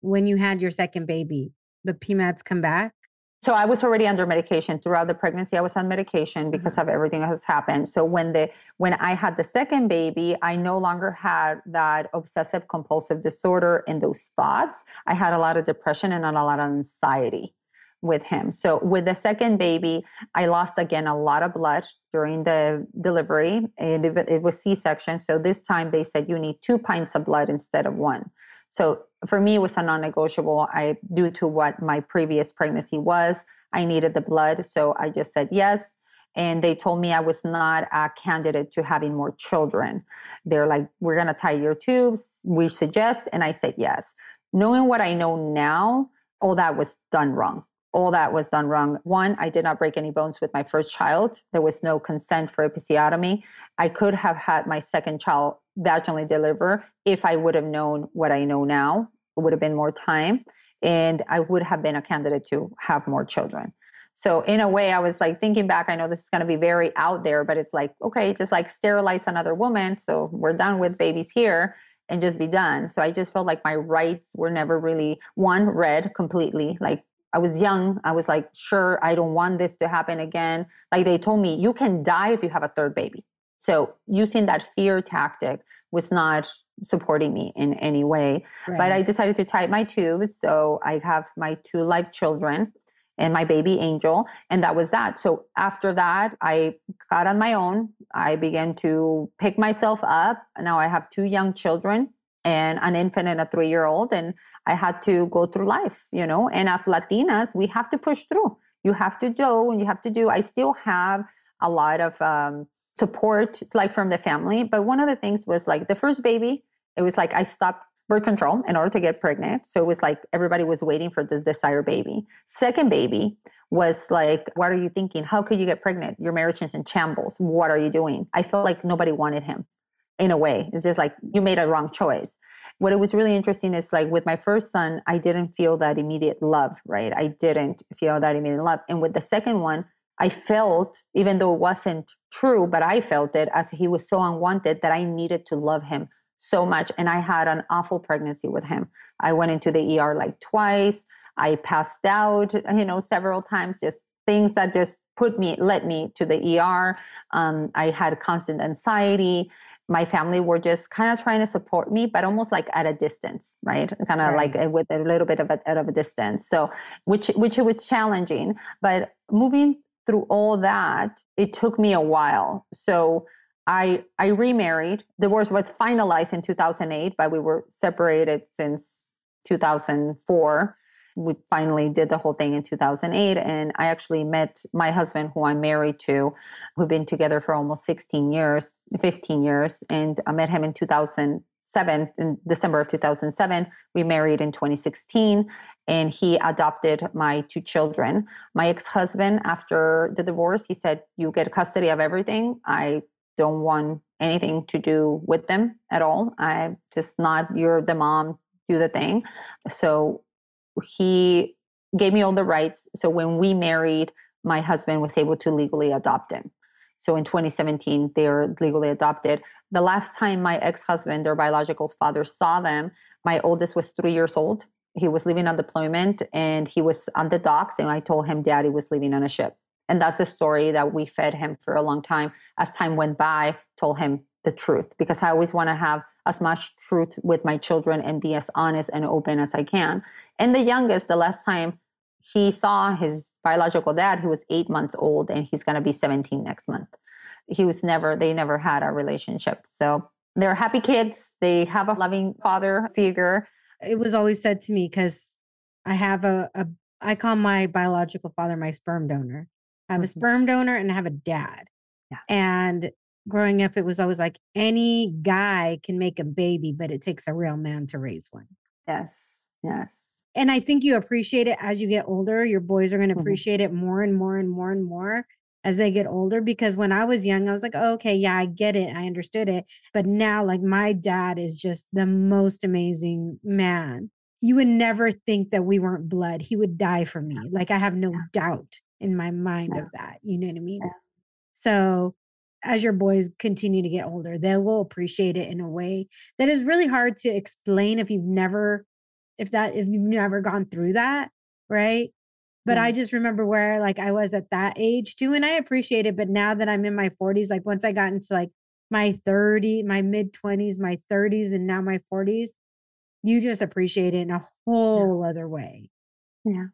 When you had your second baby, the PMADs come back? So I was already under medication throughout the pregnancy. I was on medication because mm-hmm. of everything that has happened. So when the when I had the second baby, I no longer had that obsessive compulsive disorder and those thoughts. I had a lot of depression and a lot of anxiety with him. So with the second baby, I lost again a lot of blood during the delivery, and it, it was C-section. So this time they said you need two pints of blood instead of one. So for me, it was a non-negotiable. I due to what my previous pregnancy was, I needed the blood, so I just said yes. And they told me I was not a candidate to having more children. They're like, "We're gonna tie your tubes. We suggest," and I said yes. Knowing what I know now, all that was done wrong all that was done wrong. One, I did not break any bones with my first child. There was no consent for episiotomy. I could have had my second child vaginally deliver if I would have known what I know now. It would have been more time and I would have been a candidate to have more children. So in a way, I was like thinking back, I know this is going to be very out there, but it's like, okay, just like sterilize another woman. So we're done with babies here and just be done. So I just felt like my rights were never really one read completely. Like I was young. I was like, sure, I don't want this to happen again. Like they told me, you can die if you have a third baby. So using that fear tactic was not supporting me in any way. Right. But I decided to tie my tubes. So I have my two live children and my baby angel. And that was that. So after that, I got on my own. I began to pick myself up. Now I have two young children and an infant and a three year old. And I had to go through life, you know. And as Latinas, we have to push through. You have to do and you have to do. I still have a lot of um, support, like from the family. But one of the things was like the first baby, it was like I stopped birth control in order to get pregnant. So it was like everybody was waiting for this desired baby. Second baby was like, what are you thinking? How could you get pregnant? Your marriage is in shambles. What are you doing? I felt like nobody wanted him in a way. It's just like you made a wrong choice. What it was really interesting is like with my first son, I didn't feel that immediate love, right? I didn't feel that immediate love. And with the second one, I felt, even though it wasn't true, but I felt it as he was so unwanted that I needed to love him so much. And I had an awful pregnancy with him. I went into the ER like twice. I passed out, you know, several times, just things that just put me, led me to the ER. Um, I had constant anxiety my family were just kind of trying to support me, but almost like at a distance, right? Kind of right. like uh, with a little bit of a, of a distance. So, which which it was challenging, but moving through all that, it took me a while. So I I remarried. The divorce was finalized in 2008, but we were separated since 2004. We finally did the whole thing in 2008, and I actually met my husband, who I'm married to. We've been together for almost 16 years, 15 years, and I met him in 2007, in December of 2007. We married in 2016, and he adopted my two children. My ex-husband, after the divorce, he said, "You get custody of everything." I don't want anything to do with them at all. i'm just not you're the mom, do the thing. So he gave me all the rights. So when we married, my husband was able to legally adopt him. So in 2017, they were legally adopted. The last time my ex-husband, their biological father, saw them, my oldest was three years old. He was leaving on deployment and he was on the docks, and I told him daddy was leaving on a ship. And that's the story that we fed him for a long time. As time went by, told him the truth because I always want to have as much truth with my children and be as honest and open as I can. And the youngest, the last time he saw his biological dad, he was eight months old and he's going to be 17 next month. He was never, they never had a relationship. So they're happy kids. They have a loving father figure. It was always said to me because I have a, a, I call my biological father my sperm donor. I have mm-hmm. a sperm donor and I have a dad. Yeah. And growing up, it was always like any guy can make a baby, but it takes a real man to raise one. Yes. Yes. And I think you appreciate it as you get older. Your boys are going to mm-hmm. appreciate mm-hmm. it more and more and more and more as they get older. Because when I was young, I was like, oh, okay, yeah, I get it. I understood it. But now, like, my dad is just the most amazing man. You would never think that we weren't blood. He would die for me. Like, I have no yeah. doubt in my mind yeah. of that. You know what I mean? Yeah. So as your boys continue to get older, they will appreciate it in a way that is really hard to explain if you've never, if that, if you've never gone through that. Right. But I just remember where like I was at that age too. And I appreciate it. But now that I'm in my 40s, like once I got into like my 30, my mid 20s, my 30s, and now my 40s, you just appreciate it in a whole yeah. other way. Yeah.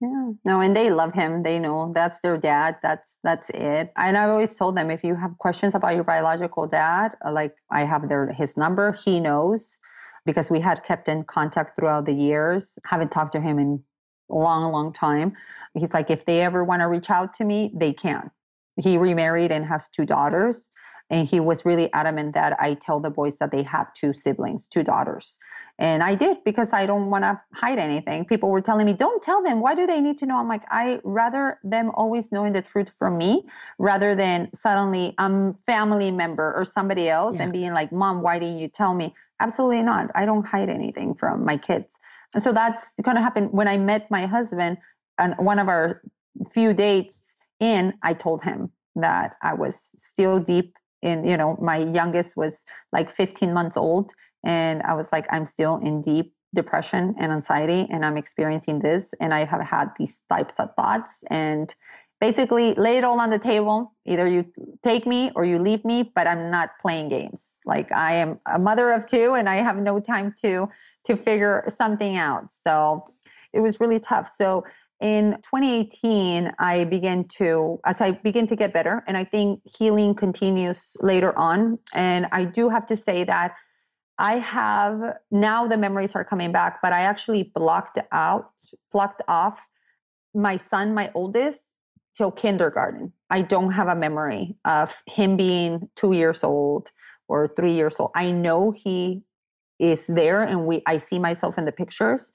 Yeah. No, and they love him. They know that's their dad. That's that's it. And I've always told them if you have questions about your biological dad, uh, like I have their his number, he knows because we had kept in contact throughout the years. Haven't talked to him in a long, long time. He's like, if they ever want to reach out to me, they can. He remarried and has two daughters. And he was really adamant that I tell the boys that they had two siblings, two daughters. And I did because I don't want to hide anything. People were telling me, don't tell them. Why do they need to know? I'm like, I rather them always knowing the truth from me rather than suddenly I'm family member or somebody else yeah. and being like, Mom, why didn't you tell me? Absolutely not. I don't hide anything from my kids. And so that's going to happen when I met my husband and one of our few dates in, I told him that I was still deep in you know my youngest was like 15 months old and i was like i'm still in deep depression and anxiety and i'm experiencing this and i have had these types of thoughts and basically lay it all on the table. Either you take me or you leave me but i'm not playing games. Like i am a mother of two and i have no time to to figure something out. So it was really tough. So in 2018 i began to as i begin to get better and i think healing continues later on. And i do have to say that i have now the memories are coming back but i actually blocked out blocked off my son my oldest till kindergarten. I don't have a memory of him being two years old or three years old. I know he is there and we i see myself in the pictures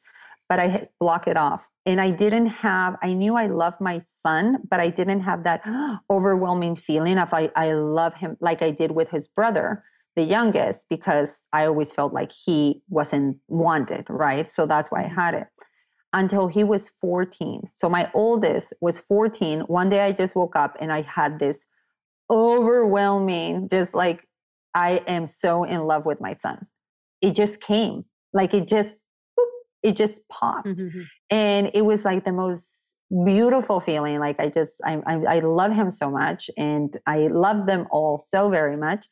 but I block it off. And I didn't have, I knew I loved my son, but I didn't have that overwhelming feeling of I, I love him like I did with his brother, the youngest, because I always felt like he wasn't wanted, right? So that's why I mm-hmm. had it until he was 14. So my oldest was 14. One day I just woke up and I had this overwhelming, just like, I am so in love with my son. It just came. Like it just it just popped mm-hmm. and it was like the most beautiful feeling like i just I, I, I love him so much and i love them all so very much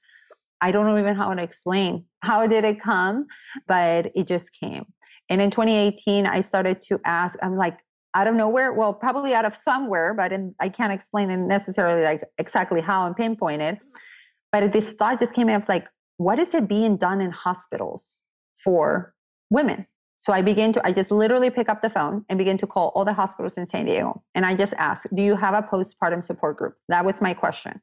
I don't know even how to explain how did it come, but it just came. And in 2018, I started to ask, I'm like, out of nowhere, well, probably out of somewhere, but in, I can't explain it necessarily like exactly how and pinpoint it. But this thought just came in. I was like, what is it being done in hospitals for women? So I began to, I just literally pick up the phone and begin to call all the hospitals in San Diego. And I just asked, do you have a postpartum support group? That was my question.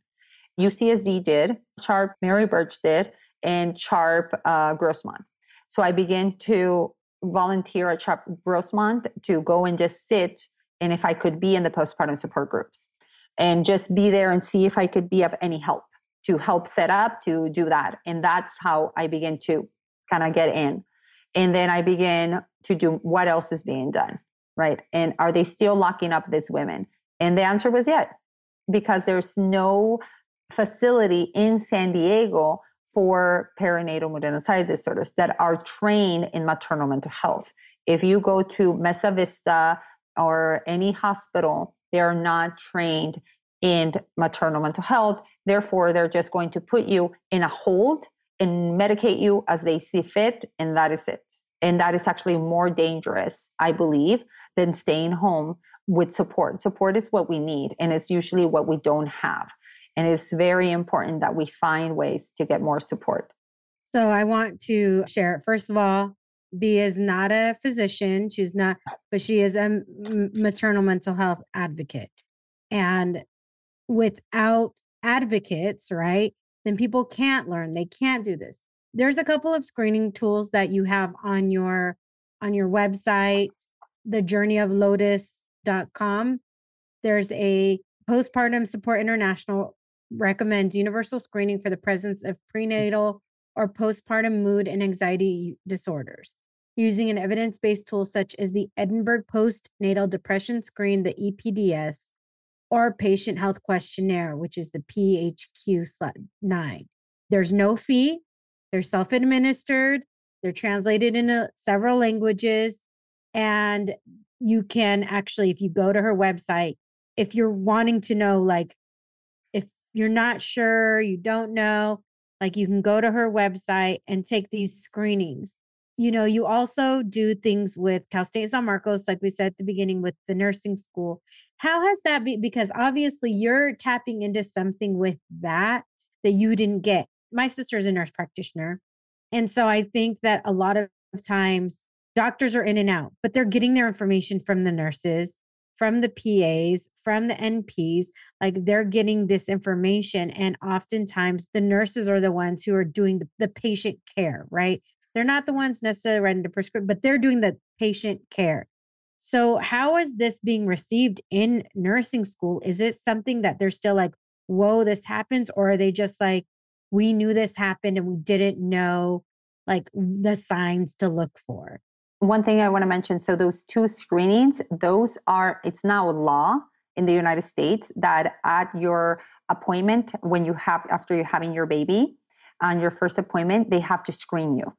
UCSD did, Sharp Mary Birch did, and Sharp uh, Grossmont. So I began to volunteer at Sharp Grossmont to go and just sit and if I could be in the postpartum support groups and just be there and see if I could be of any help to help set up to do that. And that's how I began to kind of get in. And then I began to do what else is being done, right? And are they still locking up these women? And the answer was yes, because there's no facility in San Diego for perinatal anxiety disorders that are trained in maternal mental health. If you go to Mesa Vista or any hospital, they are not trained in maternal mental health. Therefore, they're just going to put you in a hold and medicate you as they see fit, and that is it. And that is actually more dangerous, I believe, than staying home with support. Support is what we need, and it's usually what we don't have. And it's very important that we find ways to get more support. So I want to share, first of all, Di is not a physician. She's not, but she is a maternal mental health advocate. And without advocates, right, then people can't learn. They can't do this. There's a couple of screening tools that you have on your on your website, the journey of lotus.com. There's a postpartum support international recommends universal screening for the presence of mm. prenatal or postpartum mood and anxiety disorders using an evidence based tool such as the Edinburgh Postnatal Depression Screen, the EPDS, or Patient Health Questionnaire, which is the PHQ 9. There's no fee, they're self administered, they're translated into several languages, and you can actually, if you go to her website, if you're wanting to know, like, if you're not sure, you don't know, like you can go to her website and take these screenings. You know, you also do things with Cal State San Marcos, like we said at the beginning with the nursing school. How has that been? Because obviously you're tapping into something with that that you didn't get. My sister is a nurse practitioner. And so I think that a lot of times doctors are in and out, but they're getting their information from the nurses from the PAs, from the NPs, like they're getting this information. And oftentimes the nurses are the ones who are doing the, the patient care, right? They're not the ones necessarily writing the prescription, but they're doing the patient care. So, how is this being received in nursing school? Is it something that they're still like, whoa, this happens? Or are they just like, we knew this happened and we didn't know like the signs to look for? one thing I want to mention so those two screenings, those are, it's now a law in the United States that at your appointment, when you have, after you're having your baby, on your first appointment, they have to screen you.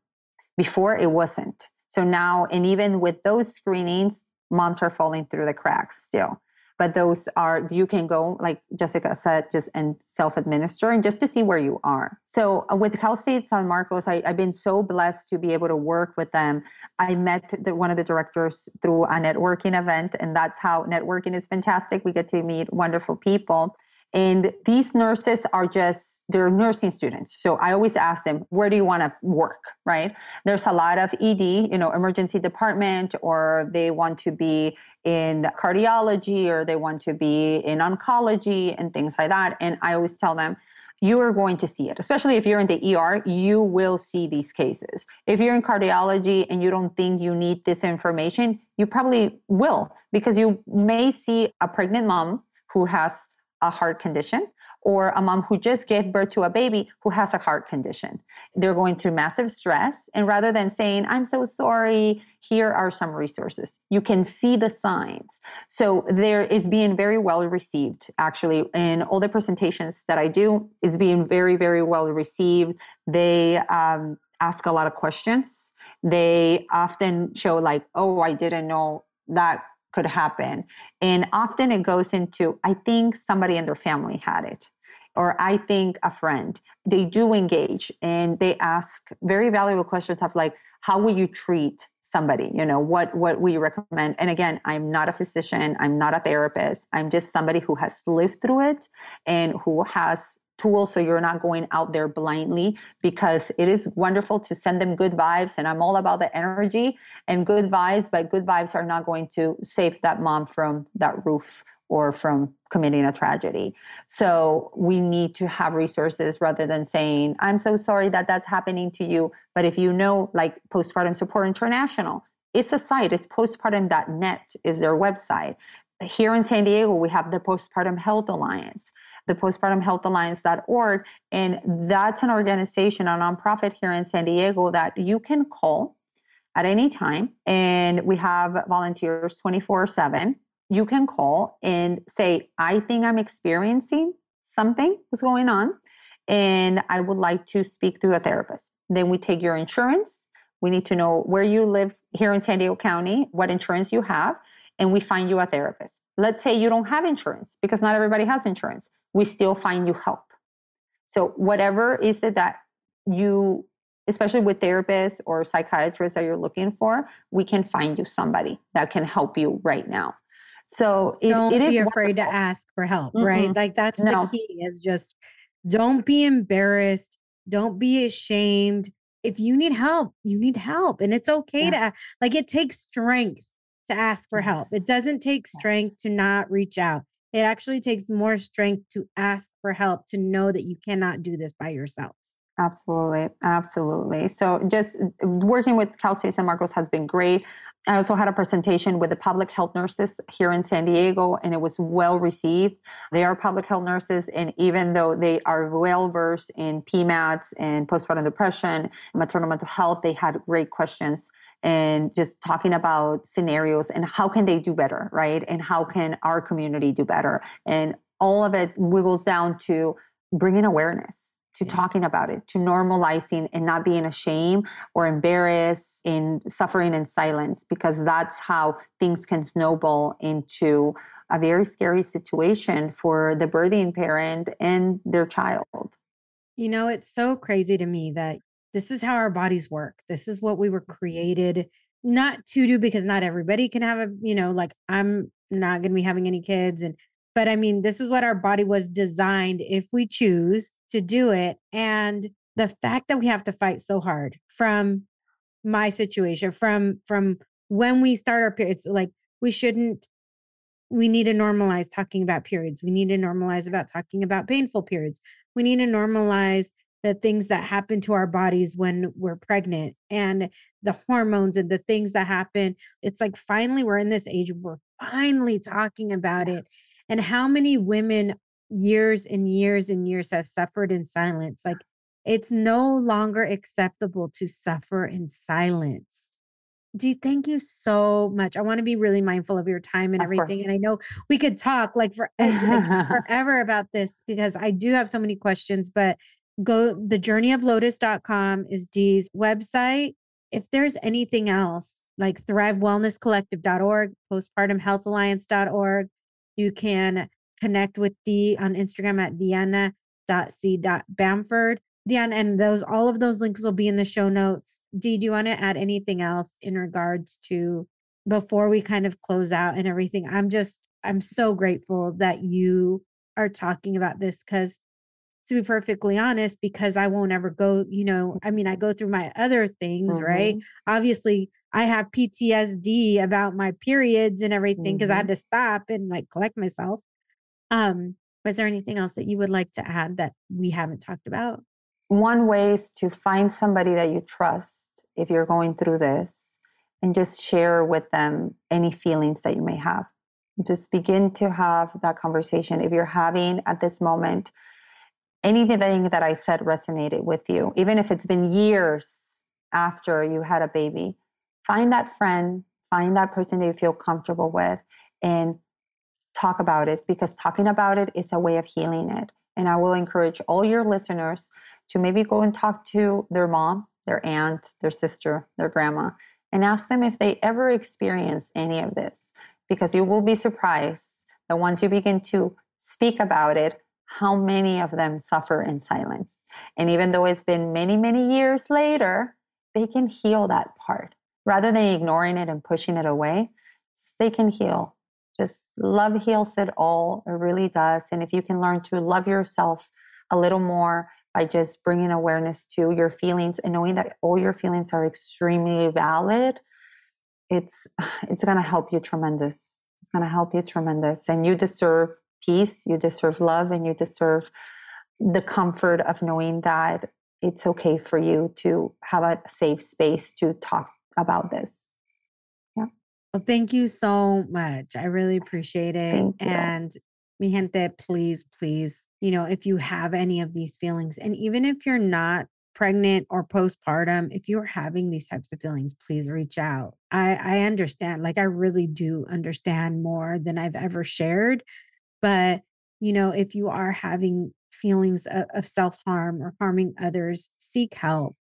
Before it wasn't. So now, and even with those screenings, moms are falling through the cracks still. But those are you can go like jessica said just and self-administer and just to see where you are. So uh, with cal state san marcos I, have been so blessed to be able to work with them. I met the, one of the directors through a networking event and that's how networking is fantastic. We get to meet wonderful people and these nurses are just, they're nursing students. So I always ask them, where do you want to work? Right? There's a lot of ED, you know, emergency department, or they want to be in cardiology, or they want to be in oncology and things like that. And I always tell them, you are going to see it, especially if you're in the ER, you will see these cases. If you're in cardiology and you don't think you need this information, you probably will because you may see a pregnant mom who has a heart condition or a mom who just gave birth to a baby who has a heart condition. They're going through massive stress. And rather than saying, I'm so sorry, here are some resources, you can see the signs. So there is being very well received, actually, in all the presentations that I do, is being very, very well received. They um, ask a lot of questions. They often show, like, oh, I didn't know that could happen. And often it goes into, I think somebody in their family had it. or I think a friend. They do engage and they ask very valuable questions of like, how will you treat somebody you know what what we recommend and again i'm not a physician i'm not a therapist i'm just somebody who has lived through it and who has tools so you're not going out there blindly because it is wonderful to send them good vibes and I'm all about the energy and good vibes but good vibes are not going to save that mom from that roof or from committing a tragedy. So we need to have resources rather than saying, I'm so sorry that that's happening to you. But if you know, like Postpartum Support International, it's a site, it's postpartum.net is their website. Here in San Diego, we have the Postpartum Health Alliance, the postpartumhealthalliance.org. And that's an organization, a nonprofit here in San Diego that you can call at any time. And we have volunteers 24 7 you can call and say, I think I'm experiencing something was going on and I would like to speak to a therapist. Then we take your insurance. We need to know where you live here in San Diego County, what insurance you have, and we find you a therapist. Let's say you don't have insurance because not everybody has insurance. We still find you help. So, whatever is it that you, especially with therapists or psychiatrists that you're looking for, we can find you somebody that can help you right now. So it, don't it is be afraid wonderful. to ask for help, mm-hmm. right? Like that's no. the key is just don't be embarrassed. Don't be ashamed. If you need help, you need help. And it's okay yeah. to like it takes strength to ask for help. It doesn't take strength to not reach out. It actually takes more strength to ask for help to know that you cannot do this by yourself. Absolutely. Absolutely. So just uh, working with Cal State San Marcos has been great. I also had a presentation with the public health nurses here in San Diego, and it was well received. They are public health nurses, and even though they are well versed in PMADS and postpartum depression, maternal mental health, they had great questions and just talking about scenarios and how can they do better, right? And how can our community do better? And all of it wiggles down to bringing awareness to yeah. talking about it, to normalizing and not being ashamed or embarrassed in suffering in silence, because that's how things can snowball into a very scary situation for the birthing parent and their child. You know, it's so crazy to me that this is how our bodies work. This is what we were mm-hmm. created not to do because not everybody can have a, you know, like I'm not going to be having any kids and but I mean, this is what our body was designed if we choose to do it. And the fact that we have to fight so hard from my situation, from from when we start our periods, like we shouldn't we need to normalize talking about periods. We need to normalize about talking about painful periods. We need to normalize the things that happen to our bodies when we're pregnant and the hormones and the things that happen. It's like finally we're in this age, we're finally talking about it and how many women years and years and years have suffered in silence like it's no longer acceptable to suffer in silence Di thank you so much i want to be really mindful of your time and of everything course. and i know we could talk like for like forever about this because i do have so many questions but go the journey of lotus.com is Di's website if there's anything else like thrivewellnesscollective.org postpartumhealthalliance.org you can connect with Di on Instagram at diana.c.bamford. Diana, and those all of those links will be in the show notes. Di, do you want to add anything else in regards to before we kind of close out and everything? I'm just I'm so grateful that you are talking about this because to be perfectly honest, because I won't ever go, you know, I mean, I go through my other things, mm-hmm. right? Obviously, I have PTSD about my periods and everything because mm-hmm. I had to stop and like collect myself. Um, was there anything else that you would like to add that we haven't talked about? One way is to find somebody that you trust if you're going through this and just share with them any feelings that you may have. Just begin to have that conversation. If you're having at this moment anything that I said resonated with you, even if it's been years after you had a baby, find that friend, find that person that you feel comfortable with, and talk about it because talking about it is a way of healing it. And I will encourage all your listeners to maybe go and talk to their mom, their aunt, their sister, their grandma, and ask them if they ever experienced any of this. Because you will be surprised that once you begin to speak about it, how many of them suffer in silence. And even though it's been many, many years later, they can heal that part rather than ignoring it and pushing it away. They can heal. Just love heals it all. It really does. And if you can learn to love yourself a little more by just bringing awareness to your feelings and knowing that all your feelings are extremely valid, it's it's going to help you tremendous. It's going to help you tremendous. And you deserve peace, you deserve love, and you deserve the comfort of knowing that it's okay for you to have a safe space to talk about this. Yeah. Well, thank you so much. I really appreciate it. And mi gente, please, please, you know, if you have any of these feelings, and even if you're not pregnant or postpartum, if you're having these types of feelings, please reach out. I, I understand, like, I really do understand more than I've ever shared. But, you know, if you are having feelings of, of self harm or harming others, seek help.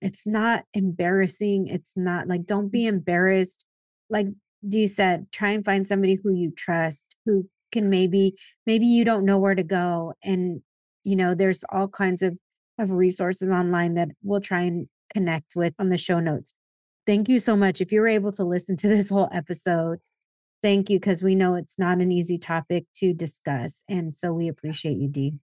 It's not embarrassing. It's not like, don't be embarrassed. Like Di said, try and find somebody who you trust, who can maybe, maybe you don't know where to go. And, you know, there's all kinds of of resources online that we'll try and connect with on the show notes. Thank you so much. If you were able to listen to this whole episode, thank you because we know it's not an easy topic to discuss. And so we appreciate you, Di.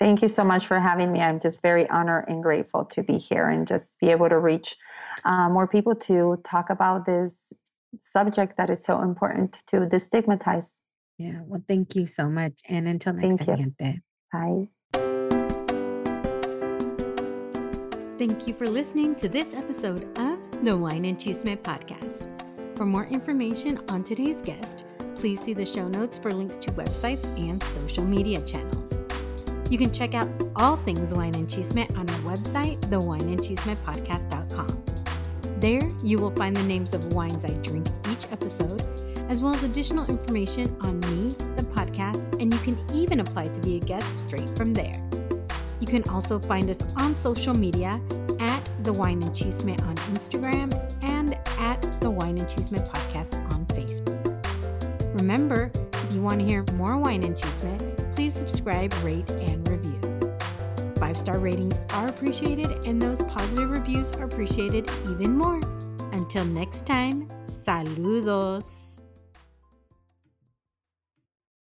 Thank you so much for having me. I'm just very honored and grateful to be here and just be able to reach uh, more people to talk about this subject that is so important to destigmatize. Yeah. Well, thank you so much. And until next thank time, you. gente. Bye. Thank you for listening to this episode of the Wine and Cheese Chisme podcast. For more information on today's guest, please see the show notes for links to websites and social media channels. You can check out all things Wine and Chisme on our website, thewineandchismepodcast.com. There, you will find the names of wines I drink each episode, as well as additional information on me, the podcast, and you can even apply to be a guest straight from there. You can also find us on social media at The Wine and Chisme on Instagram and at The Wine and Chisme Podcast on Facebook. Remember, if you want to hear more Wine and Chisme, please subscribe, rate, and review. Five star ratings are appreciated, and those positive reviews are appreciated even more. Until next time, saludos.